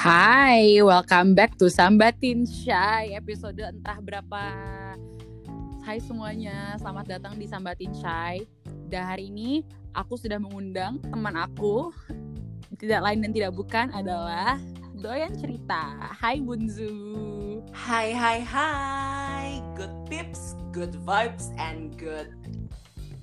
Hai, welcome back to Sambatin Shy episode entah berapa. Hai semuanya, selamat datang di Sambatin Shy. Dan hari ini aku sudah mengundang teman aku, tidak lain dan tidak bukan adalah Doyan Cerita. Hai Bunzu. Hai hai hai, good tips, good vibes, and good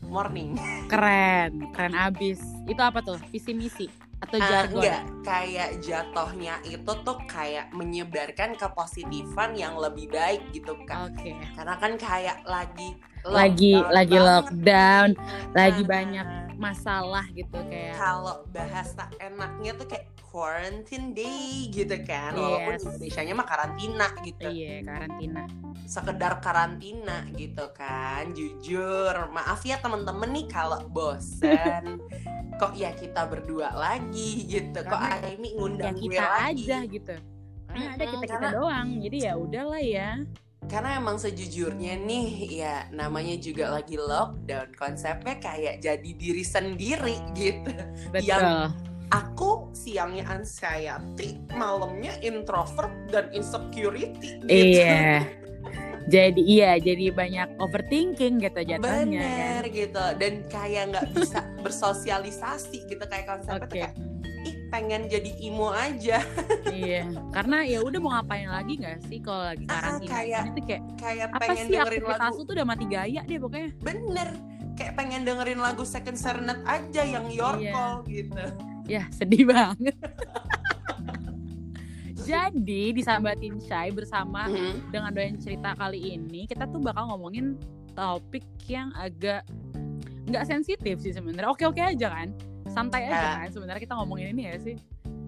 morning. Keren, keren abis. Itu apa tuh? Visi misi atau Ah, jargon? enggak, kayak jatohnya itu tuh kayak menyebarkan kepositifan yang lebih baik gitu kan. Oke. Karena kan kayak lagi Lagi lockdown lagi banget lockdown, lagi banyak masalah gitu kayak Kalau bahasa enaknya tuh kayak quarantine day gitu kan. Walaupun Yes. Indonesia-nya mah karantina gitu. iya karantina. sekedar karantina gitu kan jujur maaf ya temen-temen nih kalau bosen kok ya kita berdua lagi gitu kok Aimi Ya ngundang gue kita lagi aja gitu. Karena ada kita kita karena- doang. Jadi ya udahlah ya. karena emang sejujurnya nih ya namanya juga lagi lockdown konsepnya kayak jadi diri sendiri gitu Betul. Yang- aku siangnya anxiety malamnya introvert dan insecurity gitu Iya. Jadi iya, jadi banyak overthinking gitu jatuhnya. Bener kan. gitu dan kayak nggak bisa bersosialisasi gitu kayak konsepnya Oke. kayak ih pengen jadi imo aja iya. Karena ya udah mau ngapain lagi nggak sih kalau lagi Ah, karantina kayak ini tuh kayak kayak apa pengen sih dengerin aktivitas lagu tuh udah mati gaya deh pokoknya. bener kayak pengen dengerin lagu second serenade aja yang your Iya. call gitu Ya sedih banget. Jadi disambatin Shay bersama Mhm. dengan doyan cerita kali ini kita tuh bakal ngomongin topik yang agak nggak sensitif sih sebenarnya. Oke oke aja kan, santai aja Ya. kan. Sebenarnya kita ngomongin ini ya sih.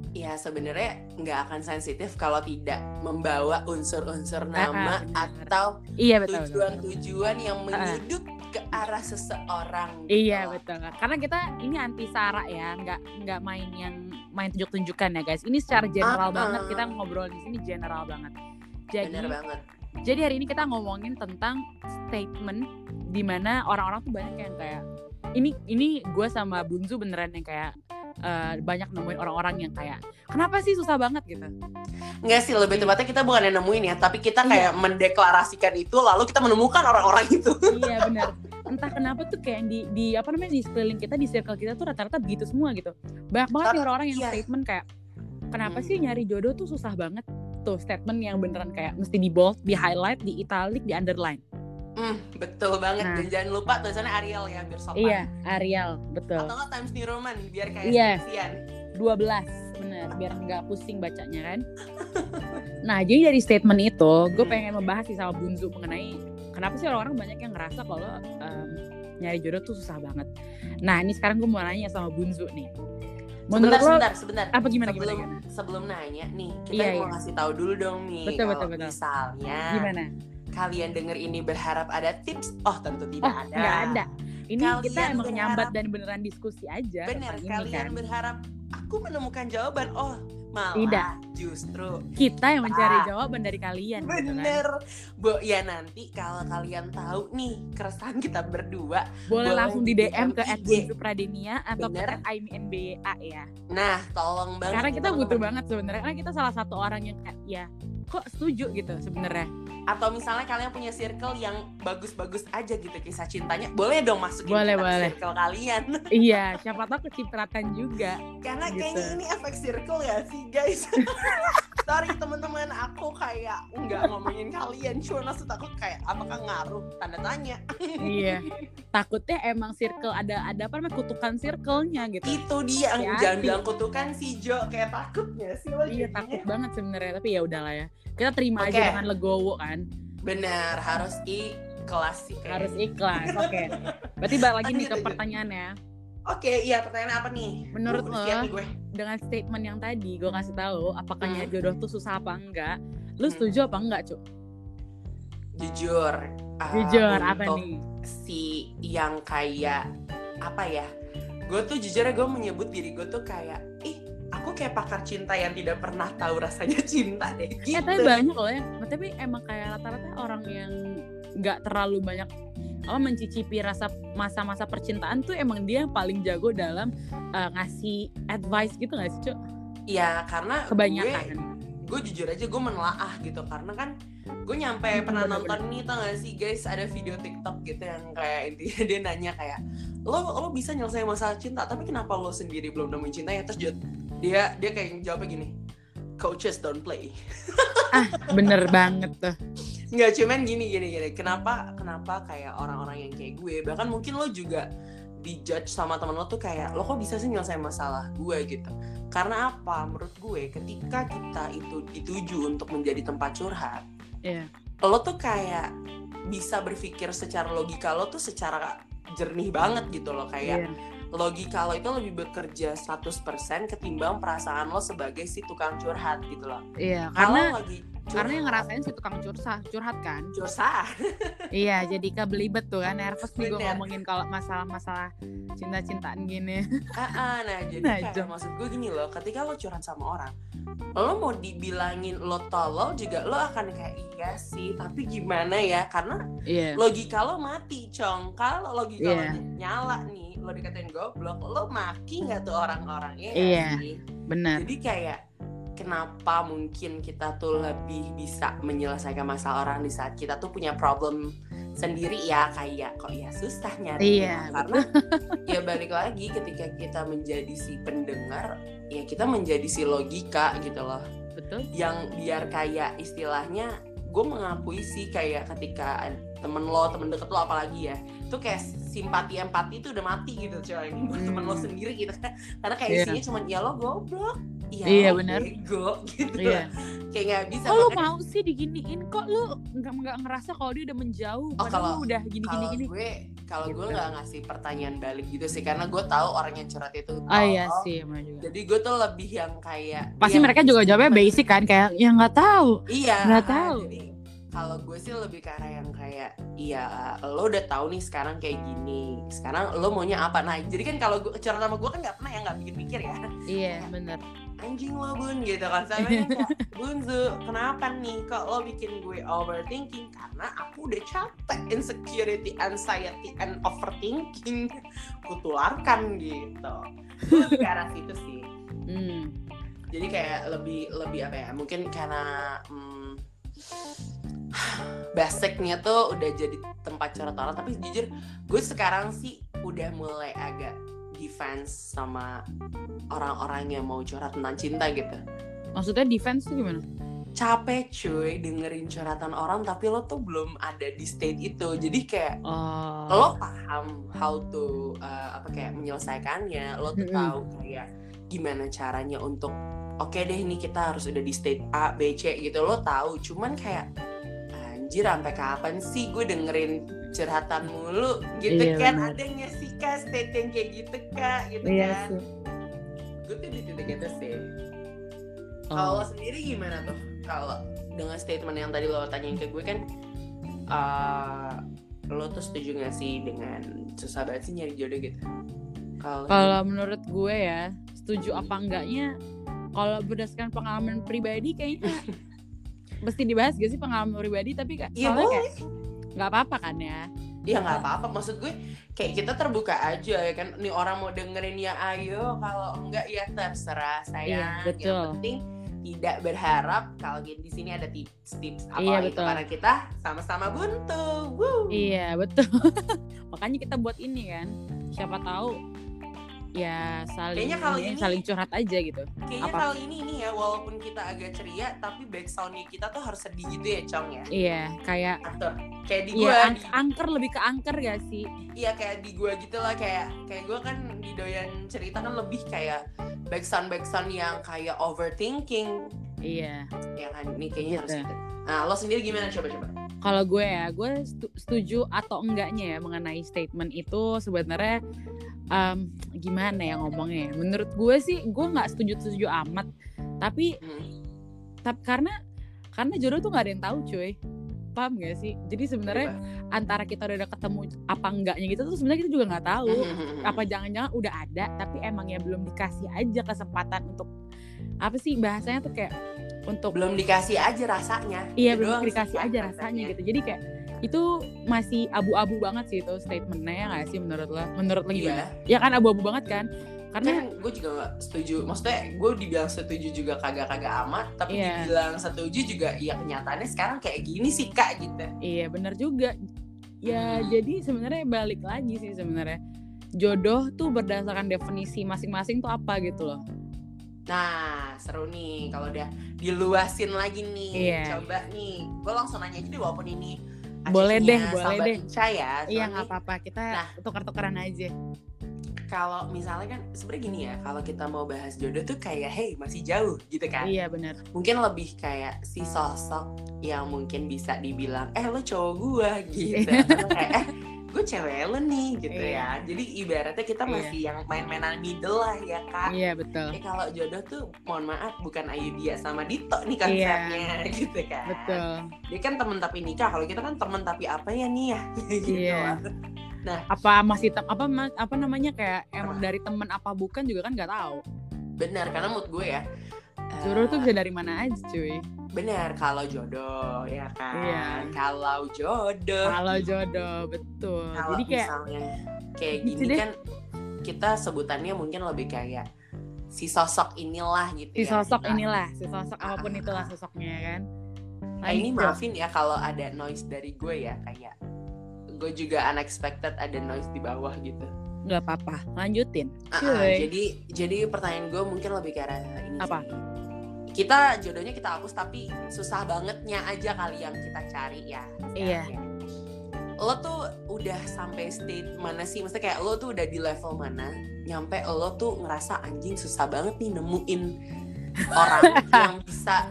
ya sebenarnya nggak akan sensitif kalau tidak membawa unsur-unsur Ah, ah, nama benar. atau Iya betul. betul. tujuan-tujuan yang menyudut ke arah seseorang gitu. Iya betul. Karena kita ini anti sara ya, nggak nggak main yang main tunjuk-tunjukan ya guys. Ini secara general Ah, banget kita ngobrol di sini general banget. Jadi bener banget jadi hari ini kita ngomongin tentang statement di mana orang-orang tuh banyak yang kayak ini ini gue sama Bunzu beneran yang kayak eh, banyak nemuin orang-orang yang kayak kenapa sih susah banget gitu. Enggak sih, lebih tepatnya kita bukan yang nemuin ya, tapi kita Iya. kayak mendeklarasikan itu, lalu kita menemukan orang-orang itu. iya benar. Entah kenapa tuh kayak di di apa namanya di sekeliling kita di circle kita tuh rata-rata begitu semua gitu. Banyak banget nih Tapi- orang-orang yang iya. statement kayak kenapa Hmm. sih nyari jodoh tuh susah banget tuh statement yang beneran kayak mesti di bold, di highlight, di italic, di underline. Hmm, betul banget. Nah. Dan jangan lupa tulisannya Arial ya, biar sopan. Iya, Arial, betul. Atau nggak Times New Roman, biar kayak Iya. skripsian. 12 bener biar nggak pusing bacanya kan nah jadi dari statement itu gue Hmm. pengen membahas sih sama Bunzu mengenai kenapa sih orang-orang banyak yang ngerasa kalau em, nyari jodoh tuh susah banget nah ini sekarang gue mau nanya sama Bunzu nih Sebentar, lo sebentar, sebentar. apa gimana sebelum, gimana, sebelum nanya nih, kita Iya, mau iya. ngasih tahu dulu dong nih. Betul, kalau betul, betul. Misalnya, gimana kalian denger ini berharap ada tips, oh tentu tidak oh ada. nggak ada ini Kalian kita emang berharap- nyambat dan beneran diskusi aja Bener, ini kalian kan berharap aku menemukan jawaban, oh malah Tidak. justru kita yang mencari Ah. jawaban dari kalian gitu kan. Bener, Bu. Ya nanti kalau kalian tahu nih keresahan kita berdua, boleh Boleh langsung di DM ke pradenia atau ke Bener. @aiminbya ya nah tolong banget. karena kita butuh banget sebenarnya karena kita salah satu orang yang kayak ya kok setuju gitu sebenarnya Atau misalnya kalian punya circle yang bagus-bagus aja gitu kisah cintanya, boleh dong masukin Boleh, boleh. circle kalian. iya siapa tahu kecipratan juga Karena Gitu. kayaknya ini efek circle ya sih guys. Sorry teman-teman, aku kayak nggak ngomongin kalian, cuma maksud aku kayak apakah ngaruh tanda tanya. iya takutnya emang circle ada ada apa namanya kutukan circle-nya gitu Itu dia, Hati-hati. jangan bilang kutukan si Jo kayak takutnya sih lo iya jadinya. takut banget sebenarnya tapi ya udahlah ya kita terima Oke. aja dengan legowo kan Benar, harus ikhlas sih kayaknya. harus ikhlas oke berarti balik lagi nih ke pertanyaannya Oke, iya pertanyaan apa nih? Menurut Uh, lo, gue. dengan statement yang tadi gue kasih tahu apakah Hmm. nyari jodoh tuh susah apa enggak lu Hmm. setuju apa enggak cuk Jujur. ah, jujur apa nih Si yang kayak apa ya? Gue tuh jujur gue menyebut diri gue tuh kayak ih aku kayak pakar cinta yang tidak pernah tahu rasanya cinta deh. Gitu. Eh tapi banyak loh ya. Tapi emang kayak rata-rata orang yang nggak terlalu banyak apa mencicipi rasa masa-masa percintaan tuh emang dia yang paling jago dalam uh, ngasih advice gitu gak sih, Cuk? ya karena kebanyakan gue gue jujur aja gue menelaah gitu karena kan gue nyampe Hmm, pernah bener-bener. nonton nih tau gak sih guys ada video TikTok gitu yang kayak intinya dia nanya kayak lo lo bisa nyelesain masalah cinta tapi kenapa lo sendiri belum nemuin cinta ya terus dia dia, kayak jawabnya gini coaches don't play. Bener banget tuh. Nggak cuman gini gini gini. Kenapa kenapa kayak orang-orang yang kayak gue bahkan mungkin lo juga dijudge sama temen lo tuh kayak lo kok bisa sih nyelesain masalah gue? gitu. Karena apa? Menurut gue ketika kita itu dituju untuk menjadi tempat curhat Iya. lo tuh kayak bisa berpikir secara logika lo tuh secara jernih banget gitu loh. Kayak Iya. Logika lo itu lebih bekerja 100% ketimbang perasaan lo sebagai si tukang curhat gitu loh. Iya, kalau karena lagi karena yang ngerasain si tukang curhat curhat kan curhat iya jadi kebelibet tuh kan nervous nih gue ngomongin kalau masalah-masalah cinta-cintaan gini Ah, ah, nah jadi Nah, kayak maksud gue gini loh, ketika lo curhat sama orang, lo mau dibilangin lo tolol juga lo akan kayak iya sih, tapi gimana ya? Karena iya logika lo mati, cong. Kalau logika Iya. lo nyala nih, lo dikatain goblok, lo maki nggak tuh orang-orangnya? Iya. benar Jadi kayak kenapa mungkin kita tuh lebih bisa menyelesaikan masalah orang di saat kita tuh punya problem sendiri ya kayak kok ya susah nyari Iya, karena ya balik lagi ketika kita menjadi si pendengar ya kita menjadi si logika gitu loh. Betul. Yang biar kayak istilahnya gue mengakui sih kayak ketika temen lo temen deket lo apalagi ya itu kayak simpati empati itu udah mati gitu coy buat temen lo Hmm. sendiri gitu karena kayak Iya. isinya cuma ya lo goblok ya Iya, lo benar. bego gitu iya kayak nggak bisa kok lu makanya mau sih diginiin kok lu nggak nggak ngerasa kalau dia udah menjauh Oh, kalau- lu udah gini gini kalau gini gue kalau gue Gitu. nggak ngasih pertanyaan balik gitu sih karena gue tahu orang yang curhat itu ah iya tolol. sih juga jadi gue tuh lebih yang kayak pasti ya, mereka juga jawabnya basic kan kayak ya nggak tahu Iya. Nggak ah, tahu. Jadi kalau gue sih lebih ke arah yang kayak, iya lo udah tahu nih sekarang kayak gini. Sekarang lo maunya apa? Nah, jadi kan kalau gue curhat sama gue kan nggak pernah ya nggak pikir-pikir ya. iya bener Anjing lo bun gitu kan. Sama kayak, bun Zu, kenapa nih kok lo bikin gue overthinking? Karena aku udah capek insecurity, anxiety, and overthinking. Kutularkan gitu. Ke arah situ sih hmm. jadi kayak lebih lebih apa ya mungkin karena hmm, basicnya tuh udah jadi tempat curhat orang tapi jujur gue sekarang sih udah mulai agak defense sama orang-orang yang mau curhat tentang cinta gitu. Maksudnya defense tuh gimana? Capek cuy dengerin curhatan orang tapi lo tuh belum ada di state itu. Jadi kayak oh. lo paham how to uh, apa kayak menyelesaikannya. Lo tuh tahu kayak gimana caranya untuk oke deh ini kita harus udah di state A B C gitu. Lo tahu cuman kayak anjir sampai kapan sih gue dengerin curhatan mulu? Gitu Iya, kan bener. ada nggak sih kak state yang kayak gitu kak? Gitu iya kan? sih. Gue tuh di titik itu sih. Oh. kalau sendiri gimana tuh? Kalau dengan statement yang tadi lo tanyain ke gue kan uh, lo tuh setuju gak sih dengan susah banget sih nyari jodoh gitu? Kalau Kalau menurut gue ya, setuju apa enggaknya kalau berdasarkan pengalaman pribadi kayaknya mesti dibahas gak sih pengalaman pribadi tapi kayak Iya soalnya boleh. kayak nggak apa-apa kan ya. ya nggak apa-apa maksud gue kayak kita terbuka aja ya kan nih orang mau dengerin ya ayo kalau enggak ya terserah Iya, sayang betul. yang penting tidak berharap kalau di sini ada tips-tips apa Iya, itu betul. karena kita sama-sama buntu Woo. Iya, betul. Makanya kita buat ini kan. Siapa tahu ya saling Kayaknya kalau ini, saling curhat aja gitu. kayaknya Apa? kali ini ini ya walaupun kita agak ceria tapi back soundnya kita tuh harus sedih gitu ya cong ya Iya, kayak atau kayak di Iya, gua ang- di- angker lebih ke angker gak sih? iya kayak di gua gitu lah kayak kayak gua kan di doyan cerita kan lebih kayak backsound backsound yang kayak overthinking Iya. ya kan ini kayaknya harus Gitu. nah lo sendiri gimana coba coba Kalau gue ya, gue setu- setuju atau enggaknya ya mengenai statement itu sebenarnya em, gimana ya ngomongnya? ya? Menurut gue sih, gue nggak setuju-setuju amat. Tapi, Hmm. tapi karena karena jodoh tuh nggak ada yang tahu, cuy. Paham gak sih? Jadi sebenarnya antara kita udah ketemu apa enggaknya gitu tuh sebenarnya kita juga nggak tahu. Hmm. Apa jangan-jangan udah ada tapi emangnya belum dikasih aja kesempatan untuk apa sih bahasanya tuh kayak untuk belum dikasih aja rasanya Iya Itu belum dikasih sih, aja kan, rasanya gitu. Jadi kayak itu masih abu-abu banget sih itu statementnya ya nggak sih menurut lo? Menurut lo iya gimana? Ya kan abu-abu banget kan. karena kan gue juga gak setuju maksudnya gue dibilang setuju juga kagak-kagak amat tapi Iya. dibilang setuju juga ya kenyataannya sekarang kayak gini sih kak gitu iya benar juga ya Hmm. jadi sebenarnya balik lagi sih sebenarnya jodoh tuh berdasarkan definisi masing-masing tuh apa gitu loh nah seru nih kalau udah diluasin lagi nih Iya. coba nih. Gue langsung nanya aja deh walaupun ini Boleh deh, boleh deh. Inca ya iya nggak apa-apa. Kita Nah. tukar-tukaran aja. Kalau misalnya kan sebenarnya gini ya kalau kita mau bahas jodoh tuh kayak hey masih jauh gitu kan. Iya benar. Mungkin lebih kayak si sosok yang mungkin bisa dibilang eh lo cowok gua gitu. Kayak eh gue cewek lo nih gitu Iya. ya jadi ibaratnya kita Iya. masih yang main-mainan middle lah ya kak iya betul Eh kalau jodoh tuh mohon maaf bukan Ayudhya sama Dito nih konsepnya gitu kan. Iya. betul Dia kan temen tapi nikah. Kalau kita kan temen tapi apa ya nih ya? gitu Iya. lah. apa masih tem- apa apa namanya kayak emang dari temen apa bukan juga kan nggak tahu Benar karena mood gue ya. Jodoh tuh eh, bisa dari mana aja cuy benar kalau jodoh ya kan. Iya. Kalau jodoh. kalau jodoh betul Kalau jadi kayak misalnya kayak Gitu gini deh. kan kita sebutannya mungkin lebih kayak si sosok inilah gitu si ya. sosok Kita- inilah si sosok apa pun Ah. itulah sosoknya kan Nah, ini maafin ya kalau ada noise dari gue ya kayak gue juga unexpected ada noise di bawah gitu. nggak apa-apa lanjutin Ah, ah, Cuy. jadi jadi pertanyaan gue mungkin lebih ke arah ini Apa? sih. Kita jodohnya kita hapus tapi susah bangetnya aja kali yang kita cari ya. Iya. ya. Lo tuh udah sampai state mana sih? Maksudnya kayak lo tuh udah di level mana? Nyampe lo tuh ngerasa anjing susah banget nih nemuin orang yang bisa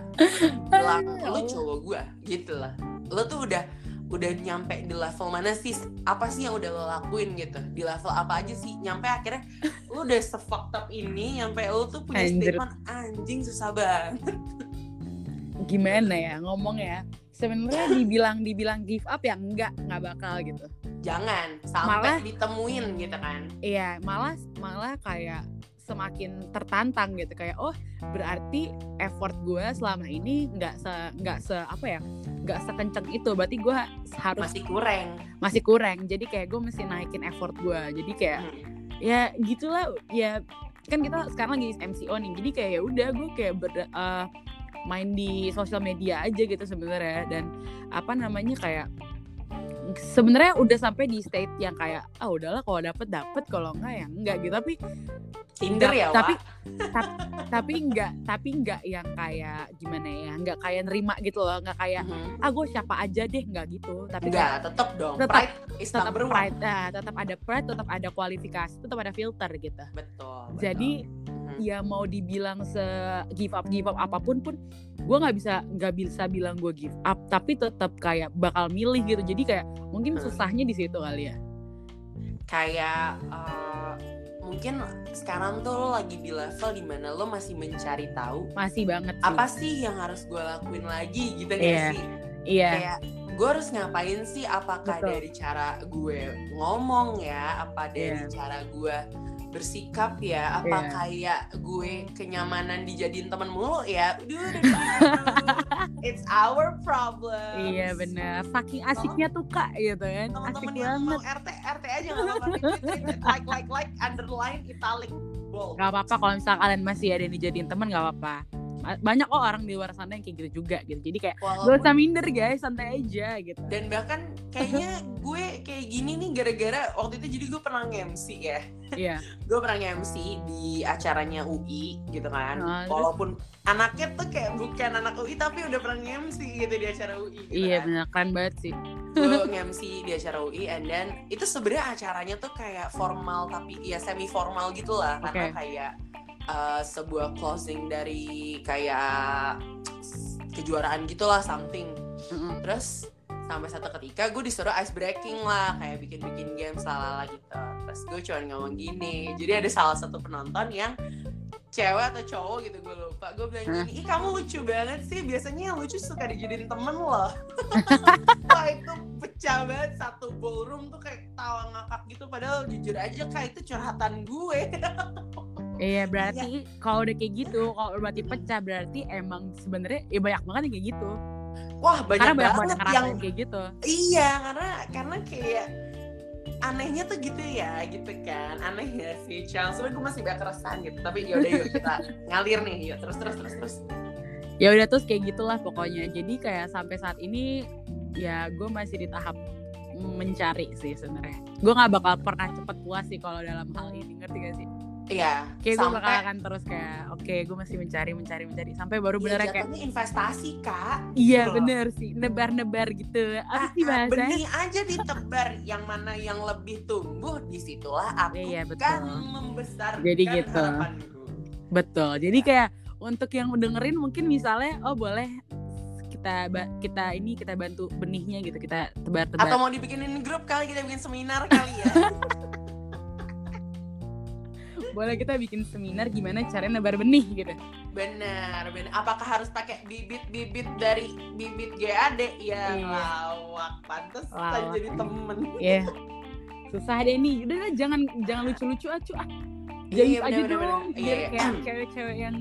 bilang lo cowok gue gitu lah. Lo tuh udah udah nyampe di level mana sih? Apa sih yang udah lo lakuin gitu? Di level apa aja sih? Nyampe akhirnya lo udah se-fucked up ini, nyampe lo tuh punya Anjir. statement anjing susah banget. gimana ya ngomong ya sebenarnya dibilang dibilang give up ya enggak nggak bakal gitu Jangan sampai Malah- ditemuin gitu kan. iya malah malah kayak semakin tertantang gitu. Kayak oh berarti effort gue selama ini nggak se nggak se apa ya nggak sekenceng itu. Berarti gue harus Masih kurang. masih kurang. Jadi kayak gue mesti naikin effort gue jadi kayak Hmm. ya gitulah ya kan kita sekarang lagi MCO nih. Jadi kayak ya udah gue kayak ber- eh, main di sosial media aja gitu sebenarnya. Dan apa namanya kayak sebenarnya udah sampai di state yang kayak ah udahlah kalau dapet dapet. Kalau enggak ya enggak gitu. Tapi Tinder ya, tapi tapi tapi enggak tapi enggak yang kayak gimana ya enggak kayak nerima gitu loh enggak kayak Mhm. ah gue siapa aja deh enggak gitu tapi kayak Enggak, tetap dong. Tetap- Pride is tetap number one. pride ah, tetap ada pride tetap ada kualifikasi tetap ada filter gitu Betul. betul. jadi Mhm. ya mau dibilang se give up give up apa pun pun gue nggak bisa nggak bisa bilang gue give up tapi tetap kayak bakal milih gitu jadi kayak mungkin Hmm. susahnya di situ kali ya kayak eh, mungkin sekarang tuh lo lagi di level di mana lo masih mencari tahu masih banget sih. apa sih yang harus gue lakuin lagi gitu nggak Iya. sih? iya Kayak gue harus ngapain sih? Apakah Betul. dari cara gue ngomong ya? Apa dari Iya. cara gue bersikap ya? Apa Iya. kayak gue kenyamanan dijadiin temen mulu ya? Duh, duh, duh. It's our problem. iya bener saking asiknya tuh kak gitu kan asik Teman-teman yang mau banget RT RT aja nggak apa-apa. Like like like underline italic bold. nggak apa-apa kalau misal kalian masih ada yang dijadiin teman nggak apa-apa banyak kok orang di luar sana yang kayak gitu juga gitu. Jadi kayak gak Walaupun usah minder guys santai aja gitu. Dan bahkan kayaknya gue kayak gini nih gara-gara waktu itu jadi gue pernah nge-MC ya. Iya. Gue pernah nge-MC di acaranya UI gitu kan. Ah, terus? walaupun anaknya tuh kayak bukan anak UI tapi udah pernah nge-MC gitu di acara UI gitu iya kan. bener. Keren banget sih. Gue nge-MC di acara UI and then itu sebenarnya acaranya tuh kayak formal tapi ya semi formal gitu lah. Karena Oke. kayak uh, sebuah closing dari kayak kejuaraan gitulah something. Terus sampai satu ketika gue disuruh ice breaking lah kayak bikin-bikin games lalala gitu. Terus gue cuma ngomong gini. Jadi ada salah satu penonton yang cewek atau cowok gitu gue lupa. Gue bilang gini ih kamu lucu banget sih. Biasanya yang lucu suka dijadiin temen loh. Wah itu pecah banget. Satu ballroom tuh kayak tawa ngakak gitu. Padahal jujur aja kayak itu curhatan gue Iya berarti kalau udah kayak gitu, kalau berarti pecah berarti emang sebenarnya ya banyak banget yang kayak gitu. wah banyak Karena banyak banget banget yang kayak gitu. Iya, karena karena kayak anehnya tuh gitu ya gitu kan. Aneh ya sih Chang. Sebenernya gue masih banyak keresahan gitu. Tapi yaudah yuk kita ngalir nih. Yuk terus terus terus terus. Ya udah terus kayak gitulah pokoknya. Jadi kayak sampai saat ini ya gue masih di tahap mencari sih sebenarnya. Gue nggak bakal pernah cepet puas sih kalau dalam hal ini. Ngerti gak sih Iya, kayak gue bakal akan terus kayak oke gue masih mencari mencari mencari sampai baru ya, bener kayak jatuhnya investasi kak. Iya gitu bener sih nebar-nebar gitu. Apa Ah, sih ah, bahasanya? benih aja ditebar yang mana yang lebih tumbuh di situlah aku Iya, betul. kan membesarkan Jadi gitu. harapanku. betul jadi kayak untuk yang dengerin mungkin misalnya oh boleh kita kita ini kita bantu benihnya gitu kita tebar-tebar. Atau mau dibikinin grup kali kita bikin seminar kali ya boleh kita bikin seminar gimana caranya nebar benih gitu benar benar apakah harus pakai bibit bibit dari bibit GAD ya Iya. lawak pantas Lawak. jadi temen ya susah deh nih udah lah, jangan jangan lucu-lucu acu ah Iya, jayus bener, aja bener, dong bener. biar Iya. kayak cewek-cewek yang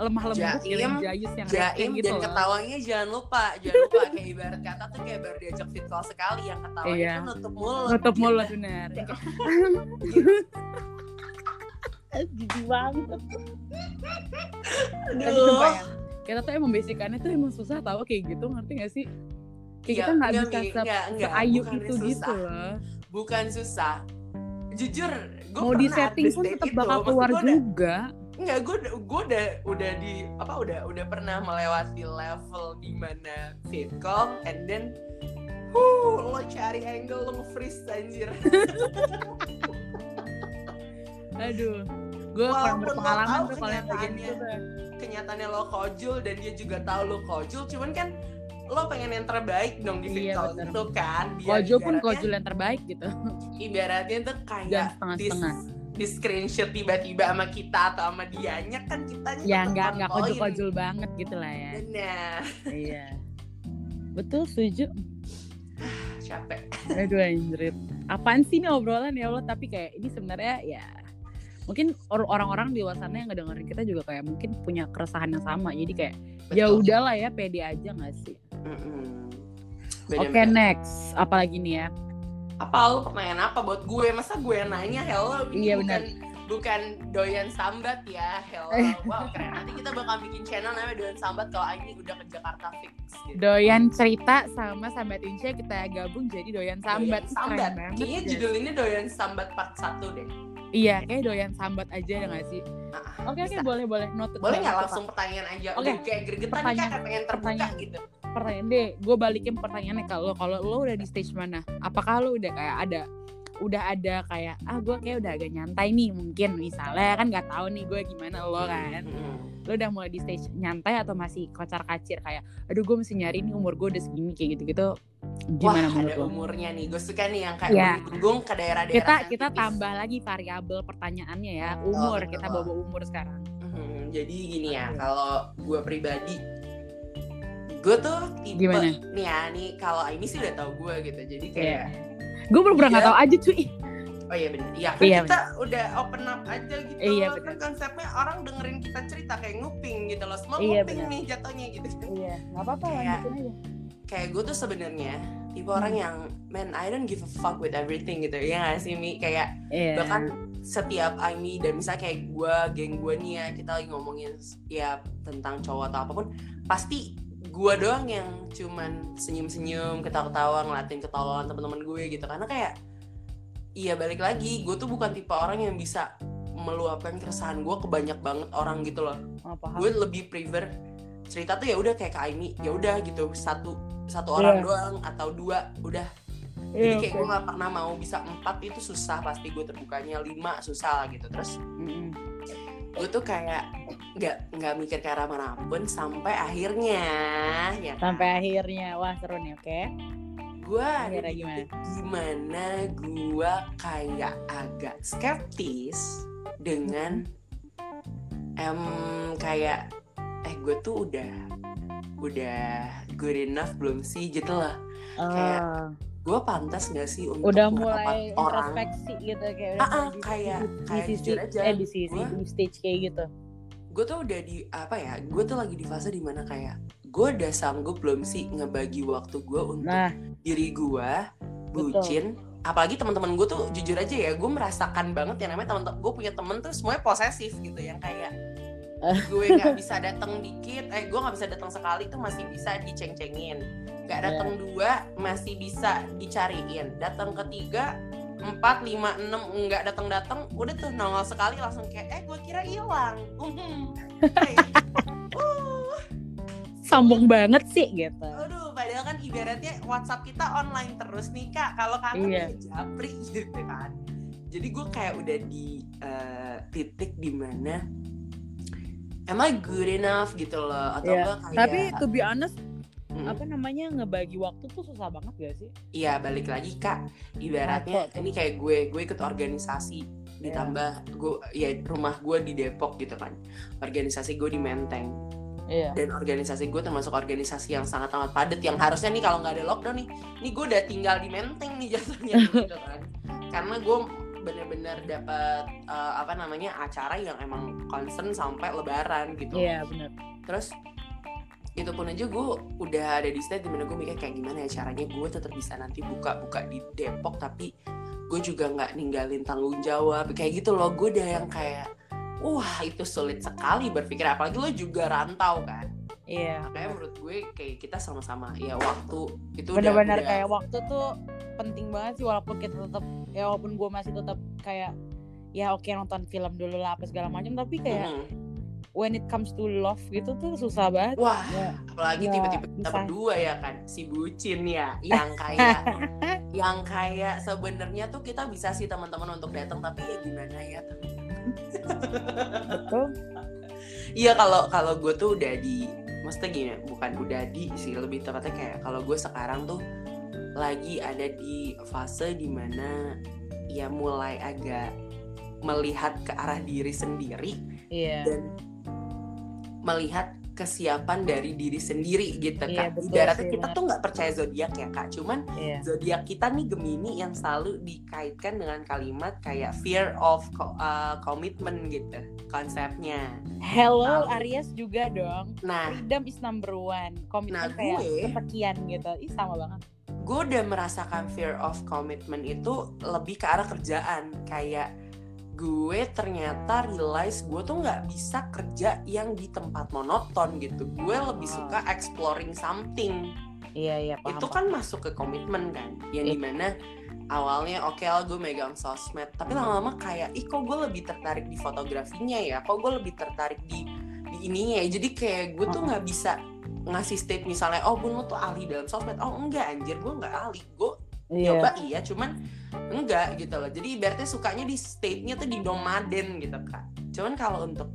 lemah lembut Jaim, jayus yang jaim gitu dan loh. ketawanya jangan lupa jangan lupa kayak ibarat kata tuh kayak baru diajak fit call sekali yang ketawanya Iya. tuh nutup mulut nutup mulut bener jijik banget. Aduh. ya kita tuh emang basicnya tuh emang susah tau kayak gitu ngerti gak sih? Kayak Iya, kita nggak enggak, bisa se seayu itu susah. gitu loh. Bukan susah. Jujur gue mau di setting pun tetap bakal keluar juga. Enggak, gue udah, gue udah, udah di apa udah, udah pernah melewati level di mana fit call, and then, huh, lo cari angle lo nge-freeze anjir. aduh gue lo berpengalaman tuh kalau yang bagian kenyataannya. itu tuh. Kenyataannya lo kojul dan dia juga tahu lo kojul, cuman kan lo pengen yang terbaik dong di Iya, itu kan. Biar kojo pun kojo yang terbaik gitu Ibaratnya tuh kayak setengah-setengah di, screenshot tiba-tiba sama kita atau sama dianya kan kita ya nggak nggak kojo kojo banget gitu lah ya Benar. iya betul setuju Capek. aduh anjrit apaan sih ini obrolan ya Allah tapi kayak ini sebenarnya ya mungkin or- orang-orang di luar sana yang ngedengerin kita juga kayak mungkin punya keresahan yang sama. Jadi kayak ya udahlah ya pede aja gak sih? Mm-mm. oke Bener-bener. next. Apalagi nih ya? Apa lu pertanyaan apa buat gue? Masa gue yang nanya? Hello ini Iya, bukan bukan doyan sambat ya. Hello. Eh. wow keren. Nanti kita bakal bikin channel namanya doyan sambat kalau Aini udah ke Jakarta fix gitu. doyan cerita sama sambat Insya kita gabung jadi doyan sambat. Doyan sambat. Keren banget kayaknya ya. judul ini doyan sambat part 1 deh iya kayak doyan sambat aja ya gak sih Ah, oke oke bisa. boleh boleh noted boleh nggak langsung pertanyaan aja Oke. udah kayak gregetan Pertanyaan. kan pengen terbuka Pertanyaan. gitu pertanyaan deh gue balikin pertanyaannya kalau kalau lo udah di stage mana apakah lo udah kayak ada udah ada kayak ah gue kayak udah agak nyantai nih mungkin. Misalnya kan nggak tahu nih gue gimana lo kan. Mm-mm. lo udah mulai di stage nyantai atau masih kocar kacir kayak aduh gue mesti nyari nih umur gue udah segini kayak gitu gitu Wah gimana ada menurut lo? umurnya nih. Gue suka nih yang kayak Iya. menyinggung ke daerah-daerah kita kita sensitif. tambah lagi variabel pertanyaannya ya. Umur betul. kita bawa umur sekarang. Mhm, jadi gini ya kalau gue pribadi gue tuh tipe Gimana? nih ya nih kalau ini sih udah tahu gue gitu. Jadi kayak gue pura-pura nggak Iya. tahu aja cuy. Oh iya bener. Iya kan Iya, kita udah open up aja gitu. Iya, kan bener. konsepnya orang dengerin kita cerita kayak nguping gitu loh. Semua Iya, nguping bener. nih jatuhnya gitu iya nggak apa-apa Kayak- aja. kayak gue tuh sebenarnya tipe orang Hmm. yang man I don't give a fuck with everything gitu. Ya gak sih Mi? Kayak iya. bahkan setiap Aimi dan misalnya kayak gue geng gue nih ya kita lagi ngomongin ya tentang cowok atau apa pun pasti gue doang yang cuman senyum-senyum ketawa-ketawa ngeliatin ketololan teman-teman gue gitu. Karena kayak iya balik lagi gue tuh bukan tipe orang yang bisa meluapkan keresahan gue ke banyak banget orang gitu loh. Oh, gue lebih prefer cerita tuh ya udah kayak ke Aimi ya udah gitu. Satu satu orang Iya. doang atau dua udah. Iya, jadi kayak oke. gue gak pernah mau bisa empat itu susah pasti gue terbukanya. Lima susah gitu. Terus Mm-mm. gue tuh kayak nggak nggak mikir ke arah mana pun sampai akhirnya ya kan? sampai akhirnya. Wah seru nih oke? Gue ada Akhirnya di gimana? gimana gue kayak agak skeptis dengan em kayak eh gue tuh udah udah good enough belum sih gitu lah Kayak Ah, gue pantas gak sih untuk udah mulai orang? introspeksi gitu kayak Ah, udah ah, di- kayak- di, kayak di sisi aja, eh di sisi gua- di stage kayak gitu gue tuh udah di apa ya gue tuh lagi di fase di mana kayak gue udah sanggup belum sih ngebagi waktu gue untuk nah. diri gue bucin. Apalagi teman-teman gue tuh jujur aja ya gue merasakan banget yang namanya teman gue punya temen tuh semuanya posesif gitu yang kayak gue nggak bisa datang dikit eh gue nggak bisa datang sekali tuh masih bisa diceng-cengin. Nggak datang yeah. dua masih bisa dicariin. Datang ketiga empat lima enam nggak datang datang udah tuh nongol sekali langsung kayak eh gue kira hilang. Uh. sambung banget sih gitu. Aduh padahal kan ibaratnya WhatsApp kita online terus nih kak. Kalau kangen iya. ya japri gitu kan. Jadi gue kayak udah di uh, titik di mana am I good enough? gitu loh. Atau yeah. kayak tapi to be honest hmm. apa namanya ngebagi waktu tuh susah banget gak sih iya balik lagi kak ibaratnya ini kayak gue gue ikut organisasi yeah. ditambah gue ya rumah gue di Depok gitu kan organisasi gue di Menteng yeah. dan organisasi gue termasuk organisasi yang sangat amat padat yang harusnya nih kalau nggak ada lockdown nih nih gue udah tinggal di Menteng nih jatuhnya gitu kan karena gue bener-bener dapat uh, apa namanya acara yang emang concern sampai lebaran gitu. Iya yeah, benar. Terus itu pun aja gue udah ada di state di mana gue mikir kayak gimana ya caranya gue tetap bisa nanti buka-buka di Depok tapi gue juga nggak ninggalin tanggung jawab kayak gitu loh gue udah yang kayak wah itu sulit sekali berpikir apalagi lo juga rantau kan Iya. Yeah. Kayak menurut gue kayak kita sama-sama ya waktu itu benar-benar kayak waktu tuh penting banget sih walaupun kita tetap ya walaupun gue masih tetap kayak ya oke okay, nonton film dulu lah apa segala macam tapi kayak mm -hmm. When it comes to love gitu tuh susah banget. Wah, ya. apalagi tiba-tiba ya, kita berdua ya kan si bucin ya yang kayak yang kayak sebenarnya tuh kita bisa sih teman-teman untuk datang tapi ya gimana ya. Betul. Iya kalau kalau gue tuh udah di maksudnya gini bukan udah di sih lebih tepatnya kayak kalau gue sekarang tuh lagi ada di fase di mana ya mulai agak melihat ke arah diri sendiri yeah. dan melihat kesiapan dari diri sendiri gitu iya, kak. Ibaratnya kita tuh nggak percaya zodiak ya kak, cuman yeah. zodiak kita nih Gemini yang selalu dikaitkan dengan kalimat kayak fear of uh, commitment gitu konsepnya. Hello nah, Aries juga dong. Nah, freedom is number one, komitmen nah, kayak gue, kesekian gitu. Ih sama banget. Gue udah merasakan fear of commitment itu lebih ke arah kerjaan kayak gue ternyata realize gue tuh nggak bisa kerja yang di tempat monoton gitu. Gue lebih ah. suka exploring something. Iya iya paham, itu kan masuk ke komitmen kan yang iya. di mana awalnya oke okay lah gue megang sosmed. Tapi lama-lama kayak ih kok gue lebih tertarik di fotografinya ya? Kok gue lebih tertarik di di ininya ya? Jadi kayak gue tuh nggak bisa ngasih state misalnya oh bun lo tuh ahli dalam sosmed. Oh enggak anjir gue nggak ahli. Gue yeah. nyoba iya cuman enggak gitu loh. Jadi ibaratnya sukanya di state-nya tuh di nomaden gitu kak. Cuman kalau untuk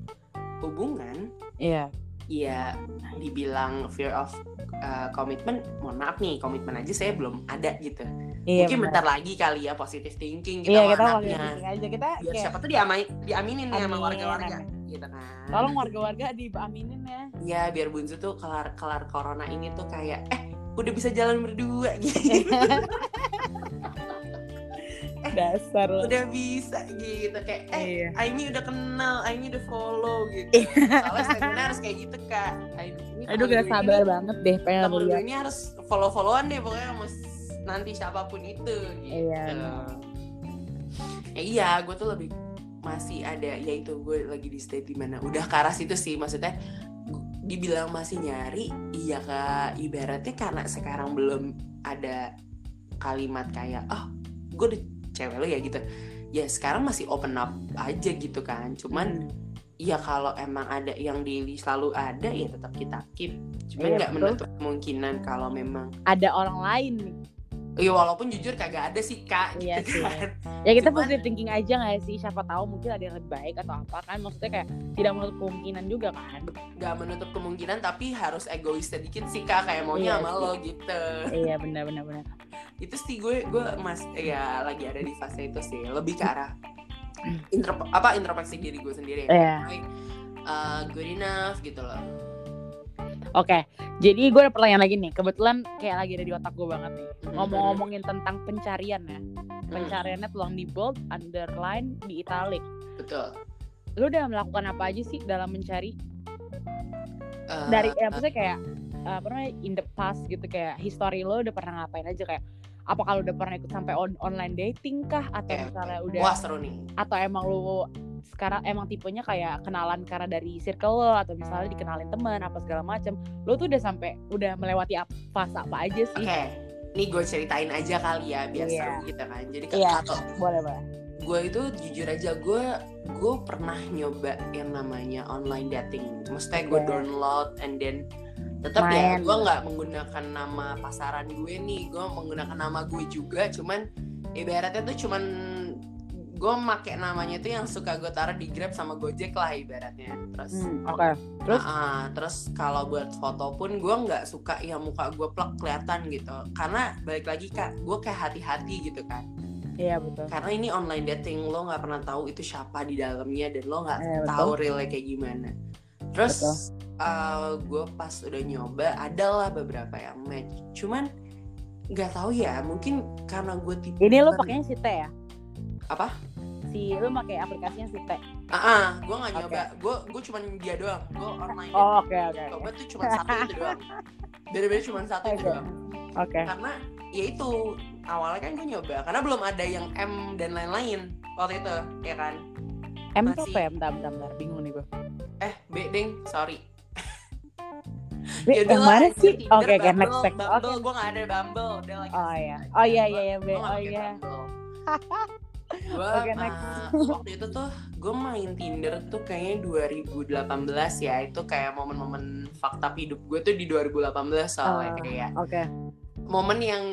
hubungan iya. yeah. ya dibilang fear of uh, commitment mohon maaf nih komitmen aja saya belum ada gitu. Iya, mungkin benar. bentar lagi kali ya positive thinking kita iya, kita anaknya. aja. Kita biar kayak... siapa tuh diamai, diaminin nih sama warga-warga gitu kan. Tolong warga-warga diaminin ya. Iya biar bunzu tuh kelar kelar corona ini tuh kayak eh udah bisa jalan berdua gitu. Dasar loh. udah bisa gitu kayak eh iya. Aimi udah kenal Aimi udah follow gitu. Iya. soalnya saya harus kayak gitu kak. Aimi, aduh gak sabar ini, banget deh pengen lihat. ini harus follow followan deh pokoknya mas nanti siapa pun itu gitu. Iya ya iya gue tuh lebih masih ada yaitu gue lagi di state di mana udah karas itu sih maksudnya dibilang masih nyari iya kak. Ibaratnya karena sekarang belum ada kalimat kayak oh gue udah cewek lo ya gitu. Ya sekarang masih open up aja gitu kan. Cuman ya kalau emang ada yang di selalu ada ya tetap kita keep. Cuman iya, nggak iya, menutup kemungkinan kalau memang ada orang lain nih Iya walaupun jujur kagak ada sih kak iya gitu sih. kan. Ya kita Cuman, positive thinking aja gak sih Siapa tahu mungkin ada yang lebih baik atau apa kan Maksudnya kayak tidak menutup kemungkinan juga kan Gak menutup kemungkinan tapi harus egois sedikit sih kak Kayak maunya iya sama sih. lo gitu Iya benar benar benar Itu sih gue gue mas ya lagi ada di fase itu sih Lebih ke arah intro, apa introspeksi diri gue sendiri yeah. Like, uh, good enough gitu loh Oke, okay. jadi gue ada pertanyaan lagi nih. Kebetulan kayak lagi ada di otak gue banget nih. Ngomong-ngomongin tentang pencarian ya. Hmm. Pencariannya tolong di bold, underline, di italic. Betul. Lu udah melakukan apa aja sih dalam mencari? Uh, Dari ya maksudnya kayak uh, apa namanya in the past gitu kayak history lo udah pernah ngapain aja kayak apa kalau udah pernah ikut sampai on online dating kah atau Oke, misalnya udah Wah seru nih. atau emang lu sekarang emang tipenya kayak kenalan karena dari circle lo atau misalnya dikenalin teman apa segala macam lo tuh udah sampai udah melewati apa fase apa aja Oke, sih nih gue ceritain aja kali ya biar Iya. seru gitu kan. Jadi Iya. kalau boleh boleh gue itu jujur aja gue gue pernah nyoba yang namanya online dating. Maksudnya gue Oke. download and then tetap ya gue nggak menggunakan nama pasaran gue nih, gue menggunakan nama gue juga. Cuman ibaratnya tuh cuman gue make namanya tuh yang suka gue taruh di Grab sama Gojek lah ibaratnya. Terus Hmm, oke Terus? Ah, terus kalau buat foto pun gue nggak suka yang muka gue plek kelihatan gitu. Karena balik lagi kak, gue kayak hati-hati gitu kan. iya betul Karena ini online dating lo nggak pernah tahu itu siapa di dalamnya dan lo nggak betul. tahu realnya kayak gimana. Terus Betul. gue pas udah nyoba adalah beberapa yang match. Cuman nggak tahu ya, mungkin karena gue tipe ini lo pakainya si T ya apa? si lo pakai aplikasinya si T. Ah, ah gue nggak nyoba. Gue gue cuman dia doang. Gue online. Oh oke oke oke. Coba tuh cuma satu itu doang. Beda-beda cuma satu itu Oke. doang. oke. Karena ya itu awalnya kan gue nyoba. Karena belum ada yang M dan lain-lain waktu itu ya kan? M Masih. tuh apa ya? Bentar bentar bentar. Bingung nih gue eh B ding. Sorry. Yaudah yang mana sih? oke oke Bumble, next next. Bumble. Oke. Gue gak ada Bumble. Udah lagi oh iya. oh iya iya iya oh iya. gue Oke, next. waktu itu tuh gue main Tinder tuh kayaknya 2018 ya. Itu kayak momen-momen fakta hidup gue tuh di 2018 soalnya Ah. kayak oke. momen yang